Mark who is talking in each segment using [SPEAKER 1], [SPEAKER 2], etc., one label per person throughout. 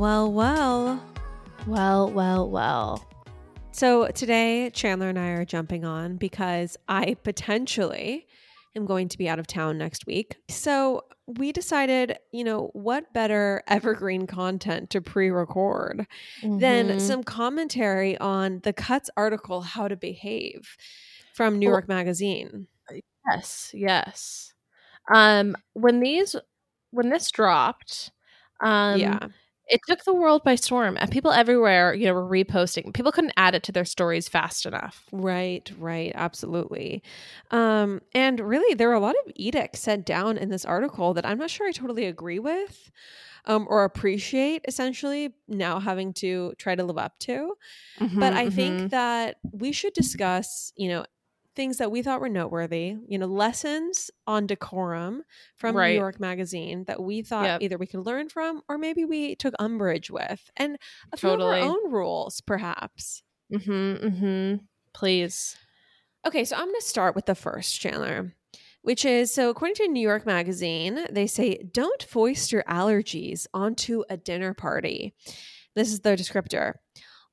[SPEAKER 1] well, well.
[SPEAKER 2] Well, well, well.
[SPEAKER 1] So today, Chandler and I are jumping on because I potentially am going to be out of town next week. So we decided, you know, what better evergreen content to pre record than
[SPEAKER 2] Mhm.
[SPEAKER 1] some commentary on the Cuts article, How to Behave from New
[SPEAKER 2] Well-
[SPEAKER 1] York Magazine.
[SPEAKER 2] Yes, yes. Um, when these, when this dropped, um,
[SPEAKER 1] yeah.
[SPEAKER 2] It took the world by storm, and people everywhere, you know, were reposting. People couldn't add it to their stories fast enough.
[SPEAKER 1] Right, right, absolutely. Um, and really, there are a lot of edicts set down in this article that I'm not sure I totally agree with um, or appreciate, essentially, now having to try to live up to. But I
[SPEAKER 2] Mhm,
[SPEAKER 1] think that we should discuss, you know, things that we thought were noteworthy, you know, lessons on decorum from New York Magazine that we thought
[SPEAKER 2] Yep.
[SPEAKER 1] either we could learn from or maybe we took umbrage with, and a few of our own rules, perhaps.
[SPEAKER 2] Mhm, mhm. Please.
[SPEAKER 1] Okay, so I'm going to start with the first, Chandler, which is so according to New York Magazine, they say don't foist your allergies onto a dinner party. This is the descriptor.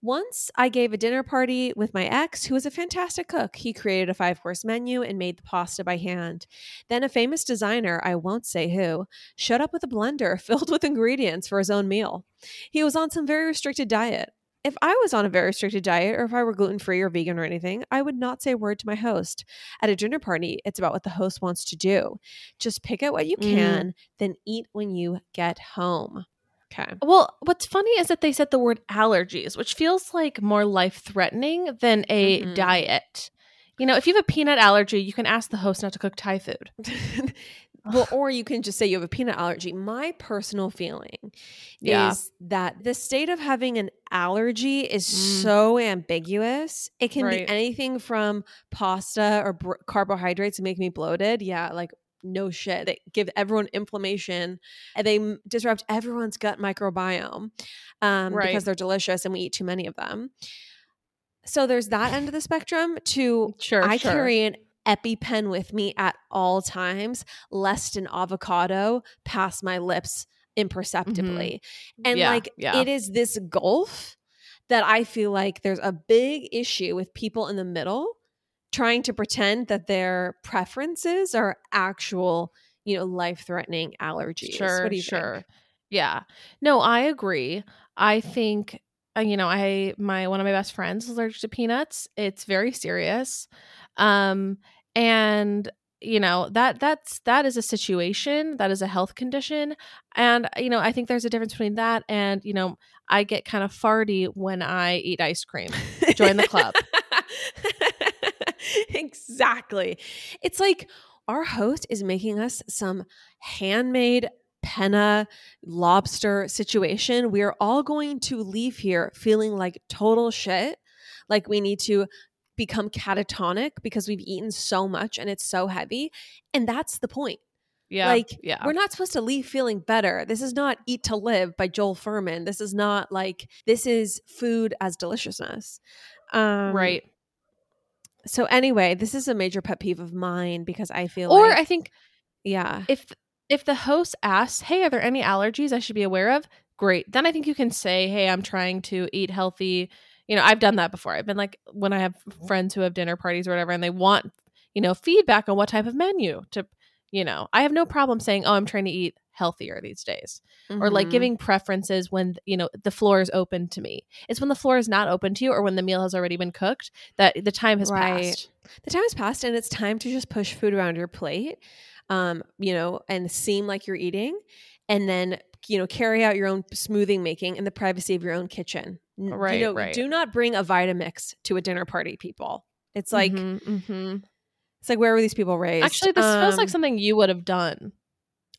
[SPEAKER 1] Once I gave a dinner party with my ex, who was a fantastic cook. He created a five course menu and made the pasta by hand. Then a famous designer, I won't say who, showed up with a blender filled with ingredients for his own meal. He was on some very restricted diet. If I was on a very restricted diet or if I were gluten free or vegan or anything, I would not say a word to my host. At a dinner party, it's about what the host wants to do. Just pick out what you
[SPEAKER 2] Mm.
[SPEAKER 1] can, then eat when you get home. Okay.
[SPEAKER 2] Well, what's funny is that they said the word allergies, which feels like more life threatening than a
[SPEAKER 1] Mhm.
[SPEAKER 2] diet. You know, if you have a peanut allergy, you can ask the host not to cook Thai food.
[SPEAKER 1] well, or you can just say you have a peanut allergy. My personal feeling
[SPEAKER 2] Yeah.
[SPEAKER 1] is that the state of having an allergy is
[SPEAKER 2] Mm.
[SPEAKER 1] so ambiguous. It can
[SPEAKER 2] Right.
[SPEAKER 1] be anything from pasta or br- carbohydrates to make me bloated. Yeah, like no shit. They give everyone inflammation and they disrupt everyone's gut microbiome um,
[SPEAKER 2] Right.
[SPEAKER 1] because they're delicious and we eat too many of them. So there's that end of the spectrum to
[SPEAKER 2] Sure,
[SPEAKER 1] I
[SPEAKER 2] sure.
[SPEAKER 1] carry an EpiPen with me at all times, lest an avocado pass my lips imperceptibly. And
[SPEAKER 2] Mm-hmm. Yeah,
[SPEAKER 1] like
[SPEAKER 2] yeah.
[SPEAKER 1] it is this gulf that I feel like there's a big issue with people in the middle trying to pretend that their preferences are actual, you know, life-threatening allergies.
[SPEAKER 2] Sure,
[SPEAKER 1] what do you
[SPEAKER 2] sure.
[SPEAKER 1] think?
[SPEAKER 2] Yeah. No, I agree. I think uh, you know, I my one of my best friends is allergic to peanuts. It's very serious. Um and you know, that that's that is a situation, that is a health condition. And you know, I think there's a difference between that and, you know, I get kind of farty when I eat ice cream. Join the club.
[SPEAKER 1] exactly. It's like our host is making us some handmade penne lobster situation. We are all going to leave here feeling like total shit. Like we need to become catatonic because we've eaten so much and it's so heavy. And that's the point.
[SPEAKER 2] Yeah.
[SPEAKER 1] Like,
[SPEAKER 2] yeah.
[SPEAKER 1] We're not supposed to leave feeling better. This is not Eat to Live by Joel Fuhrman. This is not like this is food as deliciousness. Um,
[SPEAKER 2] right.
[SPEAKER 1] So anyway, this is a major pet peeve of mine because I feel
[SPEAKER 2] Or
[SPEAKER 1] like
[SPEAKER 2] I think
[SPEAKER 1] yeah,
[SPEAKER 2] if if the host asks, "Hey, are there any allergies I should be aware of?" Great. Then I think you can say, "Hey, I'm trying to eat healthy." You know, I've done that before. I've been like when I have mm-hmm. friends who have dinner parties or whatever and they want, you know, feedback on what type of menu to, you know, I have no problem saying, "Oh, I'm trying to eat healthier these days." Or like
[SPEAKER 1] Mhm.
[SPEAKER 2] giving preferences when, you know, the floor is open to me. It's when the floor is not open to you or when the meal has already been cooked that the time has
[SPEAKER 1] Right.
[SPEAKER 2] passed.
[SPEAKER 1] the time has passed and it's time to just push food around your plate, um, you know, and seem like you're eating, and then you know carry out your own smoothing making in the privacy of your own kitchen.
[SPEAKER 2] Right,
[SPEAKER 1] you know,
[SPEAKER 2] right.
[SPEAKER 1] Do not bring a Vitamix to a dinner party, people. It's like
[SPEAKER 2] Mhm, mhm.
[SPEAKER 1] It's like where were these people raised?
[SPEAKER 2] Actually, this feels like
[SPEAKER 1] Um,
[SPEAKER 2] something you would have done.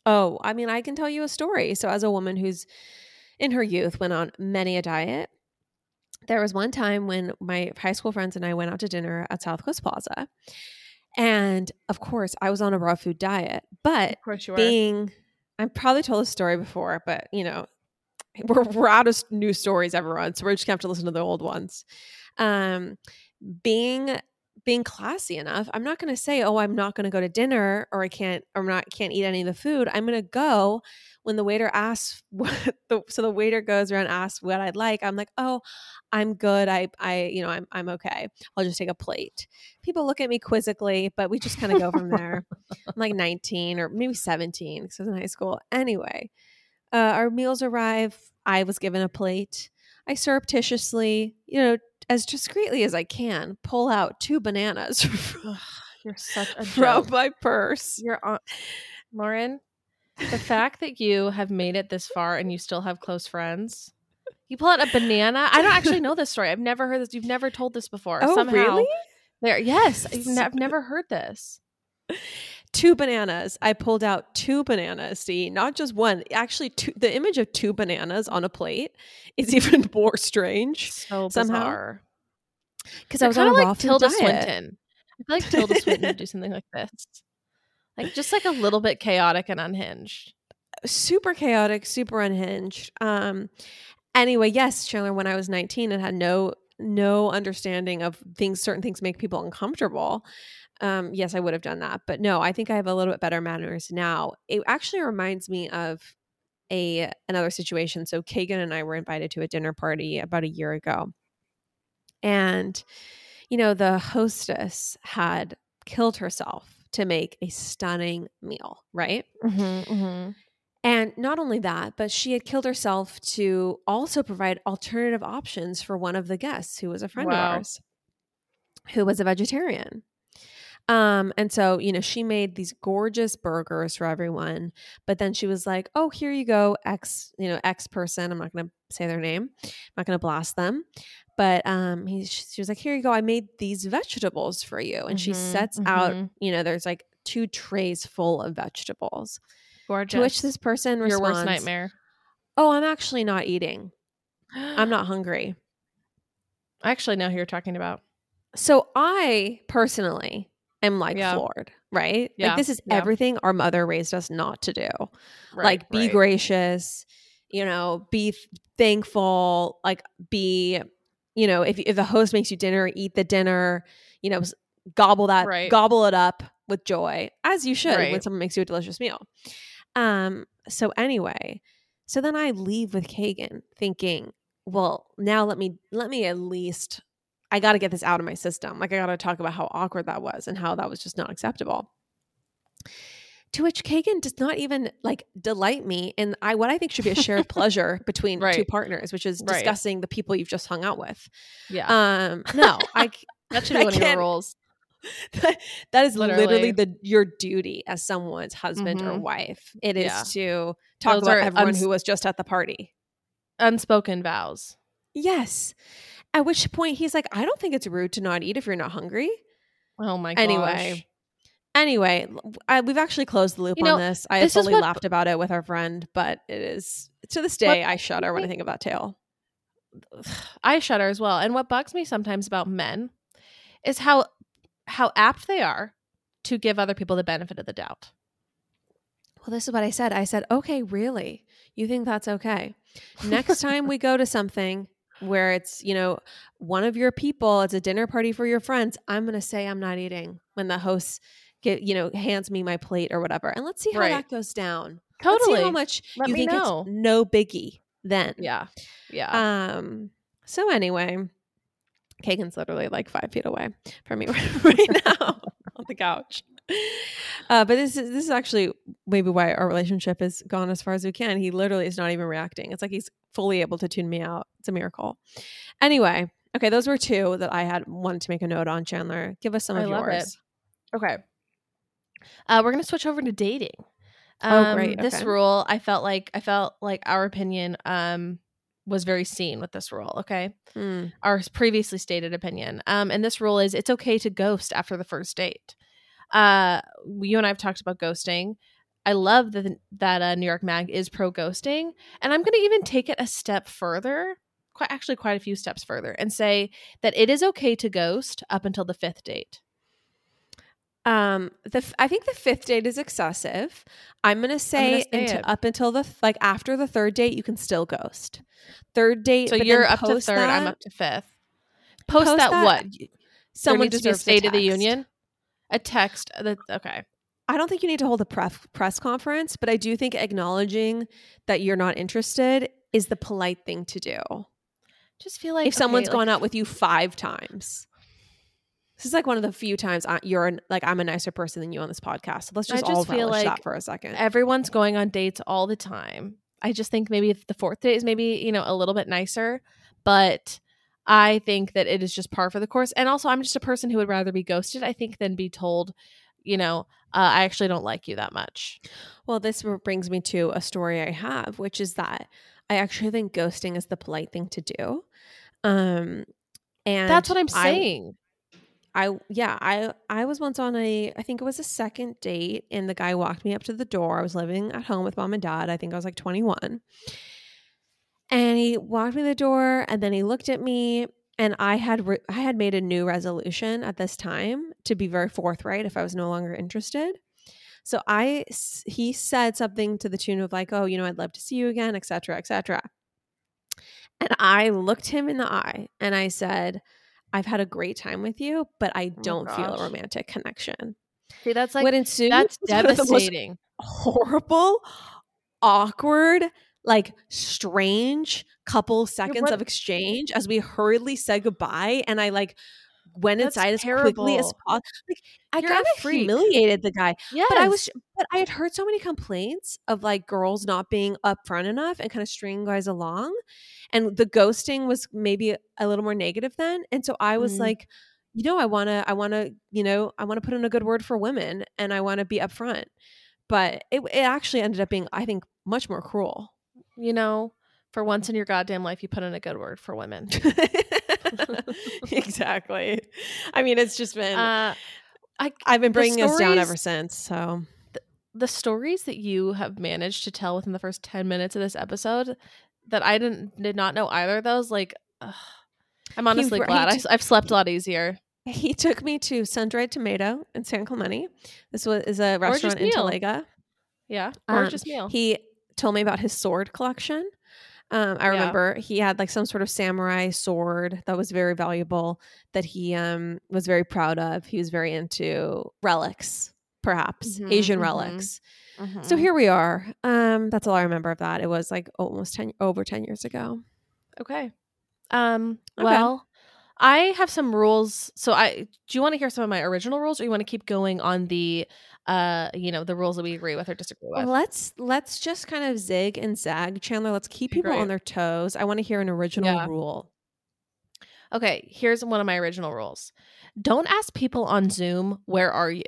[SPEAKER 1] Oh, I mean, I can tell you a story. So, as a woman who's in her youth went on many a diet, there was one time when my high school friends and I went out to dinner at South Coast Plaza. And of course, I was on a raw food diet, but
[SPEAKER 2] Of course you
[SPEAKER 1] being, I've probably told this story before, but you know, we're, we're out of new stories, everyone. So we're just going to have to listen to the old ones. Um, being being classy enough. I'm not going to say, "Oh, I'm not going to go to dinner or I can't or I'm not can't eat any of the food." I'm going to go when the waiter asks what the so the waiter goes around asks what I'd like. I'm like, "Oh, I'm good. I I you know, I'm I'm okay. I'll just take a plate." People look at me quizzically, but we just kind of go from there. I'm like 19 or maybe 17 because I was in high school. Anyway, uh, our meals arrive. I was given a plate. I surreptitiously, you know, as discreetly as I can, pull out two bananas
[SPEAKER 2] You're such a
[SPEAKER 1] from
[SPEAKER 2] joke.
[SPEAKER 1] my purse.
[SPEAKER 2] You're on Lauren. The fact that you have made it this far and you still have close friends. You pull out a banana. I don't actually know this story. I've never heard this. You've never told this before.
[SPEAKER 1] Oh,
[SPEAKER 2] Somehow,
[SPEAKER 1] really?
[SPEAKER 2] There. Yes, I've, ne- I've never heard this.
[SPEAKER 1] Two bananas. I pulled out two bananas to eat, not just one. Actually, two, the image of two bananas on a plate is even more strange
[SPEAKER 2] So
[SPEAKER 1] Somehow.
[SPEAKER 2] bizarre.
[SPEAKER 1] because I was on
[SPEAKER 2] kind
[SPEAKER 1] a
[SPEAKER 2] of
[SPEAKER 1] raw
[SPEAKER 2] like Tilda
[SPEAKER 1] diet.
[SPEAKER 2] Swinton. I feel like Tilda Swinton would do something like this. Like just like a little bit chaotic and unhinged.
[SPEAKER 1] super chaotic, super unhinged. Um anyway, yes, Chandler, when I was 19 and had no no understanding of things certain things make people uncomfortable. Um, yes, I would have done that. But no, I think I have a little bit better manners now. It actually reminds me of a another situation. So Kagan and I were invited to a dinner party about a year ago. And you know, the hostess had killed herself to make a stunning meal, right?
[SPEAKER 2] Mm-hmm,
[SPEAKER 1] And not only that, but she had killed herself to also provide alternative options for one of the guests who was a friend
[SPEAKER 2] Wow.
[SPEAKER 1] of ours who was a vegetarian. Um, and so, you know, she made these gorgeous burgers for everyone, but then she was like, Oh, here you go, X, you know, X person. I'm not gonna say their name, I'm not gonna blast them. But um he she was like, Here you go, I made these vegetables for you. And she
[SPEAKER 2] Mhm,
[SPEAKER 1] sets out,
[SPEAKER 2] mhm.
[SPEAKER 1] you know, there's like two trays full of vegetables.
[SPEAKER 2] Gorgeous.
[SPEAKER 1] To which this person responds, your
[SPEAKER 2] worst nightmare.
[SPEAKER 1] Oh, I'm actually not eating. I'm not hungry.
[SPEAKER 2] I actually know who you're talking about.
[SPEAKER 1] So I personally am like
[SPEAKER 2] Yeah.
[SPEAKER 1] floored, right?
[SPEAKER 2] Yeah,
[SPEAKER 1] Like this is
[SPEAKER 2] yeah.
[SPEAKER 1] everything our mother raised us not to do. like be
[SPEAKER 2] right.
[SPEAKER 1] gracious, you know, be thankful, like be, you know, if if the host makes you dinner, eat the dinner, you know, gobble that
[SPEAKER 2] Right.
[SPEAKER 1] gobble it up with joy as you should when someone makes you a delicious meal. Um so anyway, so then I leave with Kagan thinking, well, now let me let me at least I got to get this out of my system. Like I got to talk about how awkward that was and how that was just not acceptable. To which Kagan does not even like delight me in I what I think should be a shared pleasure between two partners, which is
[SPEAKER 2] Right.
[SPEAKER 1] discussing the people you've just hung out with.
[SPEAKER 2] Yeah.
[SPEAKER 1] Um, no, I
[SPEAKER 2] that should
[SPEAKER 1] I
[SPEAKER 2] be one of your roles.
[SPEAKER 1] that is literally,
[SPEAKER 2] Literally.
[SPEAKER 1] the your duty as someone's husband or
[SPEAKER 2] Mhm.
[SPEAKER 1] wife. It is
[SPEAKER 2] Yeah.
[SPEAKER 1] to talk
[SPEAKER 2] Those
[SPEAKER 1] about everyone
[SPEAKER 2] uns-
[SPEAKER 1] who was just at the party.
[SPEAKER 2] Unspoken vows.
[SPEAKER 1] Yes. At which point he's like, I don't think it's rude to not eat if you're not hungry.
[SPEAKER 2] Oh my gosh.
[SPEAKER 1] Anyway, Anyway, I, we've actually closed the loop
[SPEAKER 2] You
[SPEAKER 1] on this. I
[SPEAKER 2] this
[SPEAKER 1] fully
[SPEAKER 2] what-
[SPEAKER 1] laughed about it with our friend, but it is to this day I shudder when I think about tail.
[SPEAKER 2] I shudder as well. And what bugs me sometimes about men is how how apt they are to give other people the benefit of the doubt.
[SPEAKER 1] Well, this is what I said. I said, okay, really? You think that's okay? Next time we go to something where it's, you know, one of your people, it's a dinner party for your friends, I'm going to say I'm not eating when the host get, you know, hands me my plate or whatever. And let's see how
[SPEAKER 2] Right.
[SPEAKER 1] that goes down. Let's see
[SPEAKER 2] Totally.
[SPEAKER 1] how much
[SPEAKER 2] Let
[SPEAKER 1] you think
[SPEAKER 2] know.
[SPEAKER 1] it's no biggie then.
[SPEAKER 2] yeah. Yeah.
[SPEAKER 1] Um. So anyway, Kagan's literally like five feet away from me right now on the couch. Uh, but this is this is actually maybe why our relationship has gone as far as we can. He literally is not even reacting. It's like he's fully able to tune me out. It's a miracle. Anyway, okay, those were two that I had wanted to make a note on. Chandler, give us some
[SPEAKER 2] I
[SPEAKER 1] of
[SPEAKER 2] love it.
[SPEAKER 1] yours.
[SPEAKER 2] Okay. Uh, we're gonna switch over to dating.
[SPEAKER 1] Oh,
[SPEAKER 2] Um,
[SPEAKER 1] great,
[SPEAKER 2] This
[SPEAKER 1] okay.
[SPEAKER 2] rule, I felt like I felt like our opinion um was very seen with this rule. Okay,
[SPEAKER 1] Hmm.
[SPEAKER 2] our previously stated opinion. Um, and this rule is it's okay to ghost after the first date. Uh, you and I have talked about ghosting. I love that that uh, New York Mag is pro ghosting, and I'm going to even take it a step further, quite actually quite a few steps further, and say that it is okay to ghost up until the fifth date.
[SPEAKER 1] Um, the f- I think the fifth date is excessive. I'm gonna say,
[SPEAKER 2] say
[SPEAKER 1] until, up until the th- like after the third date, you can still ghost. Third date,
[SPEAKER 2] So you're up to third. I'm up to fifth. Post,
[SPEAKER 1] post
[SPEAKER 2] that,
[SPEAKER 1] that-
[SPEAKER 2] what?
[SPEAKER 1] someone
[SPEAKER 2] needs to be a State of the. Union. A text. Uh, that okay.
[SPEAKER 1] I don't think you need to hold a press press conference, but I do think acknowledging that you're not interested is the polite thing to do.
[SPEAKER 2] Just feel like
[SPEAKER 1] if someone's
[SPEAKER 2] okay, like,
[SPEAKER 1] gone out with you five times, this is like one of the few times I, you're an, like I'm a nicer person than you on this podcast. So let's just,
[SPEAKER 2] just
[SPEAKER 1] all
[SPEAKER 2] feel like
[SPEAKER 1] that for a second.
[SPEAKER 2] everyone's going on dates all the time. I just think maybe the fourth date is maybe, you know, a little bit nicer, but I think that it is just par for the course. And also, I'm just a person who would rather be ghosted, I think, than be told, you know, uh, I actually don't like you that much.
[SPEAKER 1] Well, this brings me to a story I have, which is that I actually think ghosting is the polite thing to do. Um, and
[SPEAKER 2] That's what I'm
[SPEAKER 1] I-
[SPEAKER 2] saying.
[SPEAKER 1] I yeah, I I was once on a I think it was a second date and the guy walked me up to the door. I was living at home with mom and dad. I think I was like 21. And he walked me to the door and then he looked at me and I had re- I had made a new resolution at this time to be very forthright if I was no longer interested. So I he said something to the tune of like, "Oh, you know, I'd love to see you again, etc., etc." And I looked him in the eye and I said, I've had a great time with you, but I oh don't feel a romantic connection.
[SPEAKER 2] See, that's like,
[SPEAKER 1] what ensued
[SPEAKER 2] that's
[SPEAKER 1] was the most
[SPEAKER 2] devastating.
[SPEAKER 1] horrible, awkward, like strange couple seconds
[SPEAKER 2] what-
[SPEAKER 1] of exchange as we hurriedly said goodbye. And I like went
[SPEAKER 2] That's
[SPEAKER 1] inside as quickly as possible. Like I kind of humiliated the guy.
[SPEAKER 2] Yes.
[SPEAKER 1] But I was, but I had heard so many complaints of like girls not being upfront enough and kind of stringing guys along, and the ghosting was maybe a little more negative then. And so I was
[SPEAKER 2] Mhm.
[SPEAKER 1] like, you know, I want to, I want to, you know, I want to put in a good word for women, and I want to be upfront. But it, it actually ended up being, I think, much more cruel.
[SPEAKER 2] You know, for once in your goddamn life, you put in a good word for women.
[SPEAKER 1] exactly. I mean, it's just been.
[SPEAKER 2] Uh, I
[SPEAKER 1] I've been
[SPEAKER 2] the
[SPEAKER 1] bringing us down ever since. So
[SPEAKER 2] the stories that you have managed to tell within the first 10 minutes of this episode that I didn't did not know either of those like ugh, I'm honestly
[SPEAKER 1] he
[SPEAKER 2] glad I,
[SPEAKER 1] t-
[SPEAKER 2] I've slept a lot easier.
[SPEAKER 1] He took me to Sun Dried Tomato in San Clemente. This was is a restaurant in. Talega.
[SPEAKER 2] Yeah,
[SPEAKER 1] Um,
[SPEAKER 2] gorgeous meal.
[SPEAKER 1] He told me about his sword collection. Um, I
[SPEAKER 2] Yeah.
[SPEAKER 1] remember he had like some sort of samurai sword that was very valuable that he um, was very proud of. He was very into relics, perhaps
[SPEAKER 2] Mhm,
[SPEAKER 1] Asian
[SPEAKER 2] mhm.
[SPEAKER 1] relics. So
[SPEAKER 2] Mhm.
[SPEAKER 1] here we are. Um, that's all I remember of that. It was like almost ten over ten years ago.
[SPEAKER 2] okay. Um.
[SPEAKER 1] Okay.
[SPEAKER 2] Well, I have some rules. So I do you want to hear some of my original rules, or you want to keep going on the, uh, you know, the rules that we agree with or disagree with?
[SPEAKER 1] Let's let's just kind of zig and zag, Chandler. Let's keep people
[SPEAKER 2] Great.
[SPEAKER 1] on their toes. I want to hear an original
[SPEAKER 2] Yeah.
[SPEAKER 1] rule.
[SPEAKER 2] Okay, here's one of my original rules. Don't ask people on Zoom, where are you?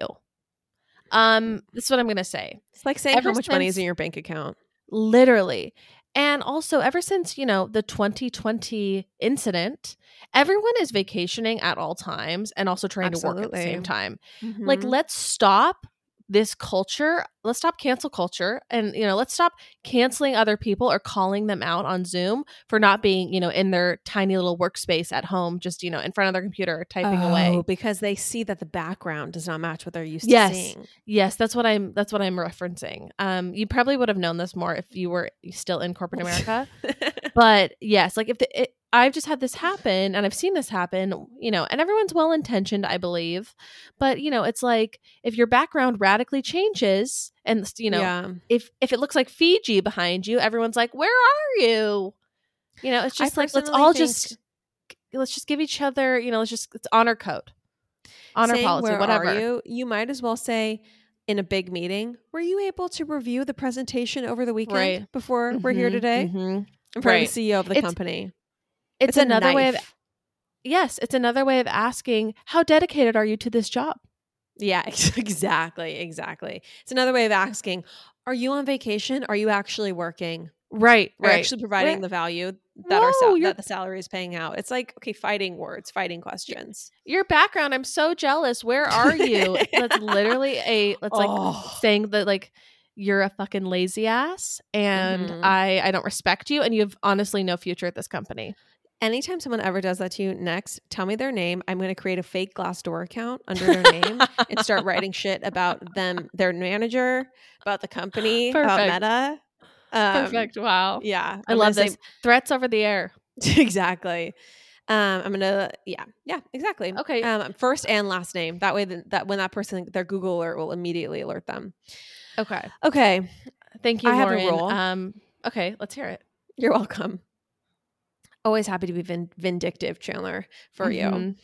[SPEAKER 2] Um, this is what I'm gonna say.
[SPEAKER 1] It's like saying
[SPEAKER 2] Ever
[SPEAKER 1] how much money is in your bank account.
[SPEAKER 2] Literally. And also, ever since, you know, the 2020 incident, everyone is vacationing at all times and also trying to work at the same time. Like,
[SPEAKER 1] Mhm.
[SPEAKER 2] let's stop this culture. Let's stop cancel culture. And, you know, let's stop canceling other people or calling them out on Zoom for not being, you know, in their tiny little workspace at home, just, you know, in front of their computer typing away.
[SPEAKER 1] Oh, because they see that the background does not match what they're used
[SPEAKER 2] Yes.
[SPEAKER 1] to seeing.
[SPEAKER 2] Yes, that's what I'm that's what I'm referencing. Um you probably would have known this more if you were still in corporate America. but yes, like if the, it, I've just had this happen and I've seen this happen, you know, and everyone's well intentioned, I believe. But, you know, it's like if your background radically changes and you know,
[SPEAKER 1] yeah.
[SPEAKER 2] if if it looks like Fiji behind you, everyone's like, "Where are you?" You know, it's
[SPEAKER 1] I
[SPEAKER 2] just like let's all
[SPEAKER 1] think
[SPEAKER 2] just let's just give each other, you know, let's just it's honor code. Honor
[SPEAKER 1] saying,
[SPEAKER 2] policy,
[SPEAKER 1] "Where
[SPEAKER 2] whatever.
[SPEAKER 1] Are you? you might as well say in a big meeting, were you able to review the presentation over the weekend
[SPEAKER 2] Right.
[SPEAKER 1] before we're here
[SPEAKER 2] Mhm,
[SPEAKER 1] today?
[SPEAKER 2] mhm.
[SPEAKER 1] In front
[SPEAKER 2] Right.
[SPEAKER 1] of the CEO of the
[SPEAKER 2] It's-
[SPEAKER 1] company.
[SPEAKER 2] It's,
[SPEAKER 1] a
[SPEAKER 2] another way of yes, it's another way of asking how dedicated are you to this job?
[SPEAKER 1] Yeah, exactly, exactly. It's another way of asking, are you on vacation? Are you actually working?
[SPEAKER 2] Right,
[SPEAKER 1] We're
[SPEAKER 2] right.
[SPEAKER 1] actually providing the value that our sal- that the salary is paying out? It's like okay, fighting words, fighting questions.
[SPEAKER 2] Your background, I'm so jealous. Where are you? that's literally a that's like
[SPEAKER 1] Oh.
[SPEAKER 2] saying that like you're a fucking lazy ass and
[SPEAKER 1] Mhm.
[SPEAKER 2] I I don't respect you and you have honestly no future at this company.
[SPEAKER 1] Anytime someone ever does that to you, next, tell me their name. I'm going to create a fake Glassdoor account under their name and start writing shit about them, their manager, about the company, about
[SPEAKER 2] Perfect.
[SPEAKER 1] Meta. Um,
[SPEAKER 2] Perfect. Wow.
[SPEAKER 1] Yeah,
[SPEAKER 2] I
[SPEAKER 1] I'm
[SPEAKER 2] love this. Threats over the air.
[SPEAKER 1] exactly. Um, I'm gonna, yeah, yeah, exactly.
[SPEAKER 2] Okay.
[SPEAKER 1] Um, first and last name. That way, th- that when that person, their Google alert will immediately alert them.
[SPEAKER 2] Okay.
[SPEAKER 1] Okay,
[SPEAKER 2] Thank you,
[SPEAKER 1] I have a rule.
[SPEAKER 2] Um, okay, let's hear it.
[SPEAKER 1] you're welcome. Always happy to be vin- vindictive, Chandler, for you.
[SPEAKER 2] Mhm.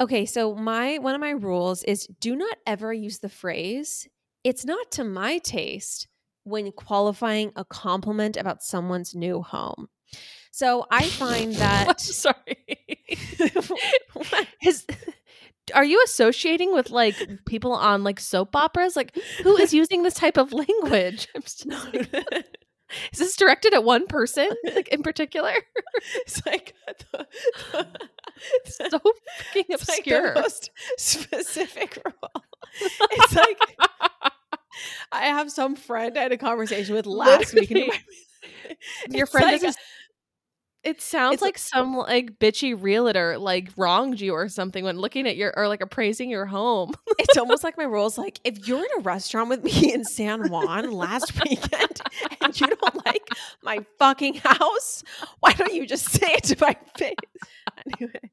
[SPEAKER 1] Okay, so my one of my rules is do not ever use the phrase "it's not to my taste" when qualifying a compliment about someone's new home. So I find that
[SPEAKER 2] Sorry. His, are you associating with like people on like soap operas? Like, who is using this type of language? I'm just, is this directed at one person, like in particular?
[SPEAKER 1] it's like the, the-
[SPEAKER 2] So fucking
[SPEAKER 1] it's like
[SPEAKER 2] obscure.
[SPEAKER 1] the most specific rule. It's like I have some friend I had a conversation with last week. And
[SPEAKER 2] Your friend
[SPEAKER 1] like,
[SPEAKER 2] doesn't. It sounds
[SPEAKER 1] it's
[SPEAKER 2] like some like bitchy realtor like wronged you or something when looking at your or like appraising your home.
[SPEAKER 1] it's almost like my rules like if you're in a restaurant with me in San Juan last weekend you don't like my fucking house, why don't you just say it to my face? Anyway.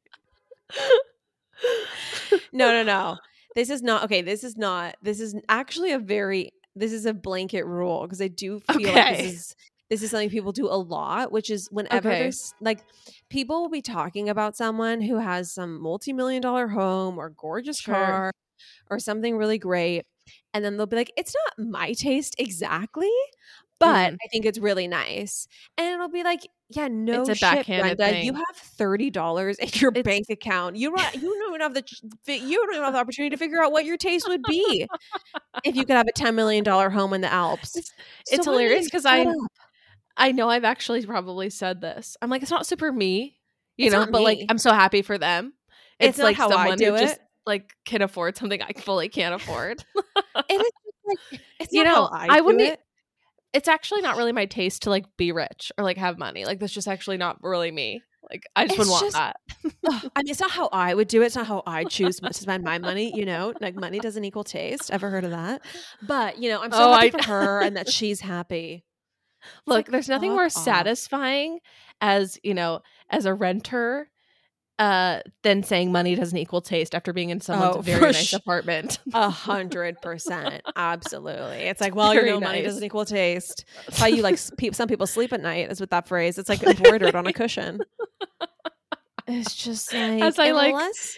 [SPEAKER 1] No, no, no. This is not okay. This is not. This is actually a very. This is a blanket rule because I do feel like this is this is something people do a lot, which is whenever
[SPEAKER 2] Okay.
[SPEAKER 1] there's like people will be talking about someone who has some multi-million dollar home or gorgeous
[SPEAKER 2] Sure.
[SPEAKER 1] car or something really great. And then they'll be like, it's not my taste exactly, but
[SPEAKER 2] Mhm.
[SPEAKER 1] I think it's really nice. And it'll be like, yeah, no
[SPEAKER 2] It's a
[SPEAKER 1] shit, Brenda. You have thirty dollars in your
[SPEAKER 2] It's-
[SPEAKER 1] bank account. You don't, you don't even have the you don't even have the opportunity to figure out what your taste would be if you could have a ten million dollar home in the Alps.
[SPEAKER 2] It's-
[SPEAKER 1] So
[SPEAKER 2] it's
[SPEAKER 1] why don't you
[SPEAKER 2] hilarious 'cause
[SPEAKER 1] shut
[SPEAKER 2] I-? I know I've actually probably said this. I'm like, it's not super me, you
[SPEAKER 1] It's
[SPEAKER 2] know, but like. I'm so happy for them.
[SPEAKER 1] It's
[SPEAKER 2] It's, like
[SPEAKER 1] how I
[SPEAKER 2] someone
[SPEAKER 1] do
[SPEAKER 2] who just like can afford something I fully can't afford.
[SPEAKER 1] It is like it's
[SPEAKER 2] You know,
[SPEAKER 1] I,
[SPEAKER 2] I wouldn't
[SPEAKER 1] it.
[SPEAKER 2] It's actually not really my taste to like be rich or like have money. Like that's just actually not really me. Like I just
[SPEAKER 1] It's
[SPEAKER 2] wouldn't want that.
[SPEAKER 1] I mean, it's not how I would do it. It's not how I choose to spend my money. You know, like money doesn't equal taste. Ever heard of that? But you know, I'm so
[SPEAKER 2] Oh,
[SPEAKER 1] happy
[SPEAKER 2] I-
[SPEAKER 1] for her and that she's happy.
[SPEAKER 2] Look,
[SPEAKER 1] like,
[SPEAKER 2] there's nothing more
[SPEAKER 1] off.
[SPEAKER 2] satisfying as, you know, as a renter uh than saying money doesn't equal taste after being in someone's
[SPEAKER 1] Oh,
[SPEAKER 2] very nice apartment.
[SPEAKER 1] A hundred percent, absolutely. It's like, well,
[SPEAKER 2] very
[SPEAKER 1] you know, money doesn't equal taste. That's how you like pe- some people sleep at night is with that phrase. It's like embroidered on a cushion. It's just like,
[SPEAKER 2] As I, like-
[SPEAKER 1] unless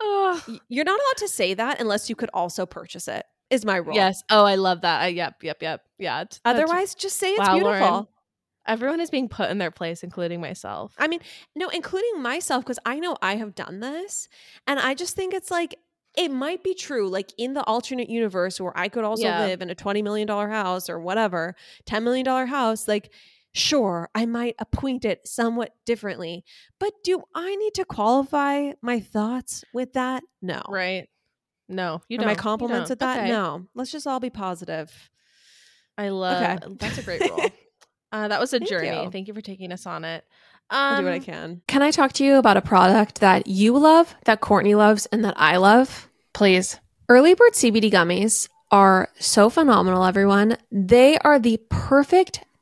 [SPEAKER 2] oh,
[SPEAKER 1] y- you're not allowed to say that unless you could also purchase it. Is my rule.
[SPEAKER 2] yes. Oh, I love that. I, yep, yep, yep. Yeah. it's-
[SPEAKER 1] Otherwise, just say it's
[SPEAKER 2] Wow,
[SPEAKER 1] beautiful.
[SPEAKER 2] Lauren. Everyone is being put in their place, including myself.
[SPEAKER 1] I mean, no, including myself, because I know I have done this. And I just think it's like, it might be true, like in the alternate universe where I could also
[SPEAKER 2] Yeah.
[SPEAKER 1] live in a $20 million house or whatever, $10 million house. Like, sure, I might appoint it somewhat differently. But do I need to qualify my thoughts with that? No.
[SPEAKER 2] Right. No, you don't.
[SPEAKER 1] my compliments
[SPEAKER 2] don't.
[SPEAKER 1] with that?
[SPEAKER 2] Okay.
[SPEAKER 1] No. Let's just all be positive.
[SPEAKER 2] I love
[SPEAKER 1] Okay.
[SPEAKER 2] that's a great rule. Uh, that was a
[SPEAKER 1] Thank
[SPEAKER 2] journey.
[SPEAKER 1] you.
[SPEAKER 2] Thank you for taking us on it.
[SPEAKER 1] I'll
[SPEAKER 2] Um,
[SPEAKER 1] do what I can. Can I talk to you about a product that you love, that Courtney loves, and that I love?
[SPEAKER 2] Please.
[SPEAKER 1] Early Bird CBD gummies are so phenomenal, everyone. They are the perfect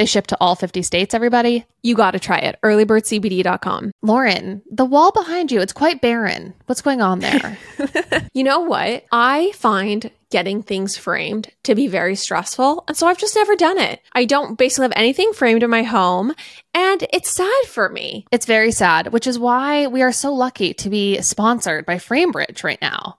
[SPEAKER 3] They ship to all 50 states, everybody.
[SPEAKER 1] You got to try it. Earlybirdcbd.com.
[SPEAKER 3] Lauren, the wall behind you, it's quite barren. What's going on there?
[SPEAKER 1] You know what? I find getting things framed to be very stressful. And so I've just never done it. I don't basically have anything framed in my home. And it's sad for me.
[SPEAKER 3] it's very sad, which is why we are so lucky to be sponsored by Framebridge right now.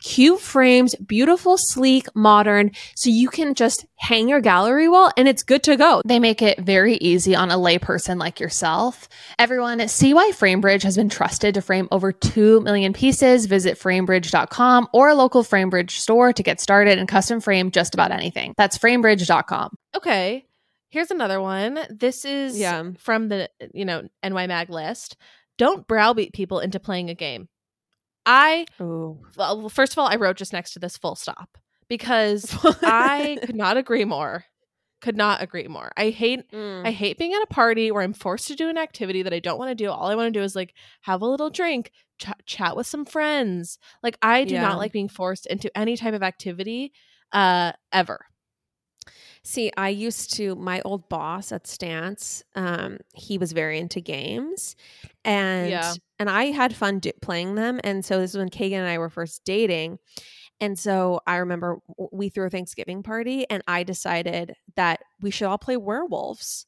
[SPEAKER 1] cute frames, beautiful, sleek, modern, so you can just hang your gallery wall and it's good to go.
[SPEAKER 3] They make it very easy on a layperson like yourself. Everyone, see why Framebridge has been trusted to frame over 2 million pieces. Visit framebridge.com or a local Framebridge store to get started and custom frame just about anything. That's framebridge.com.
[SPEAKER 2] Okay. Here's another one. This is
[SPEAKER 1] Yeah.
[SPEAKER 2] from the you know NY Mag list. Don't browbeat people into playing a game. I
[SPEAKER 1] Oh.
[SPEAKER 2] well, first of all, I wrote just next to this full stop because I could not agree more. Could not agree more. I hate
[SPEAKER 1] Mm.
[SPEAKER 2] I hate being at a party where I'm forced to do an activity that I don't want to do. All I want to do is like have a little drink, ch- chat with some friends. Like I do
[SPEAKER 1] Yeah.
[SPEAKER 2] not like being forced into any type of activity uh ever.
[SPEAKER 1] See, I used to my old boss at Stance. Um, he was very into games, and
[SPEAKER 2] Yeah.
[SPEAKER 1] And I had fun do- playing them. And so this is when Kagan and I were first dating. And so I remember we threw a Thanksgiving party, and I decided that we should all play werewolves.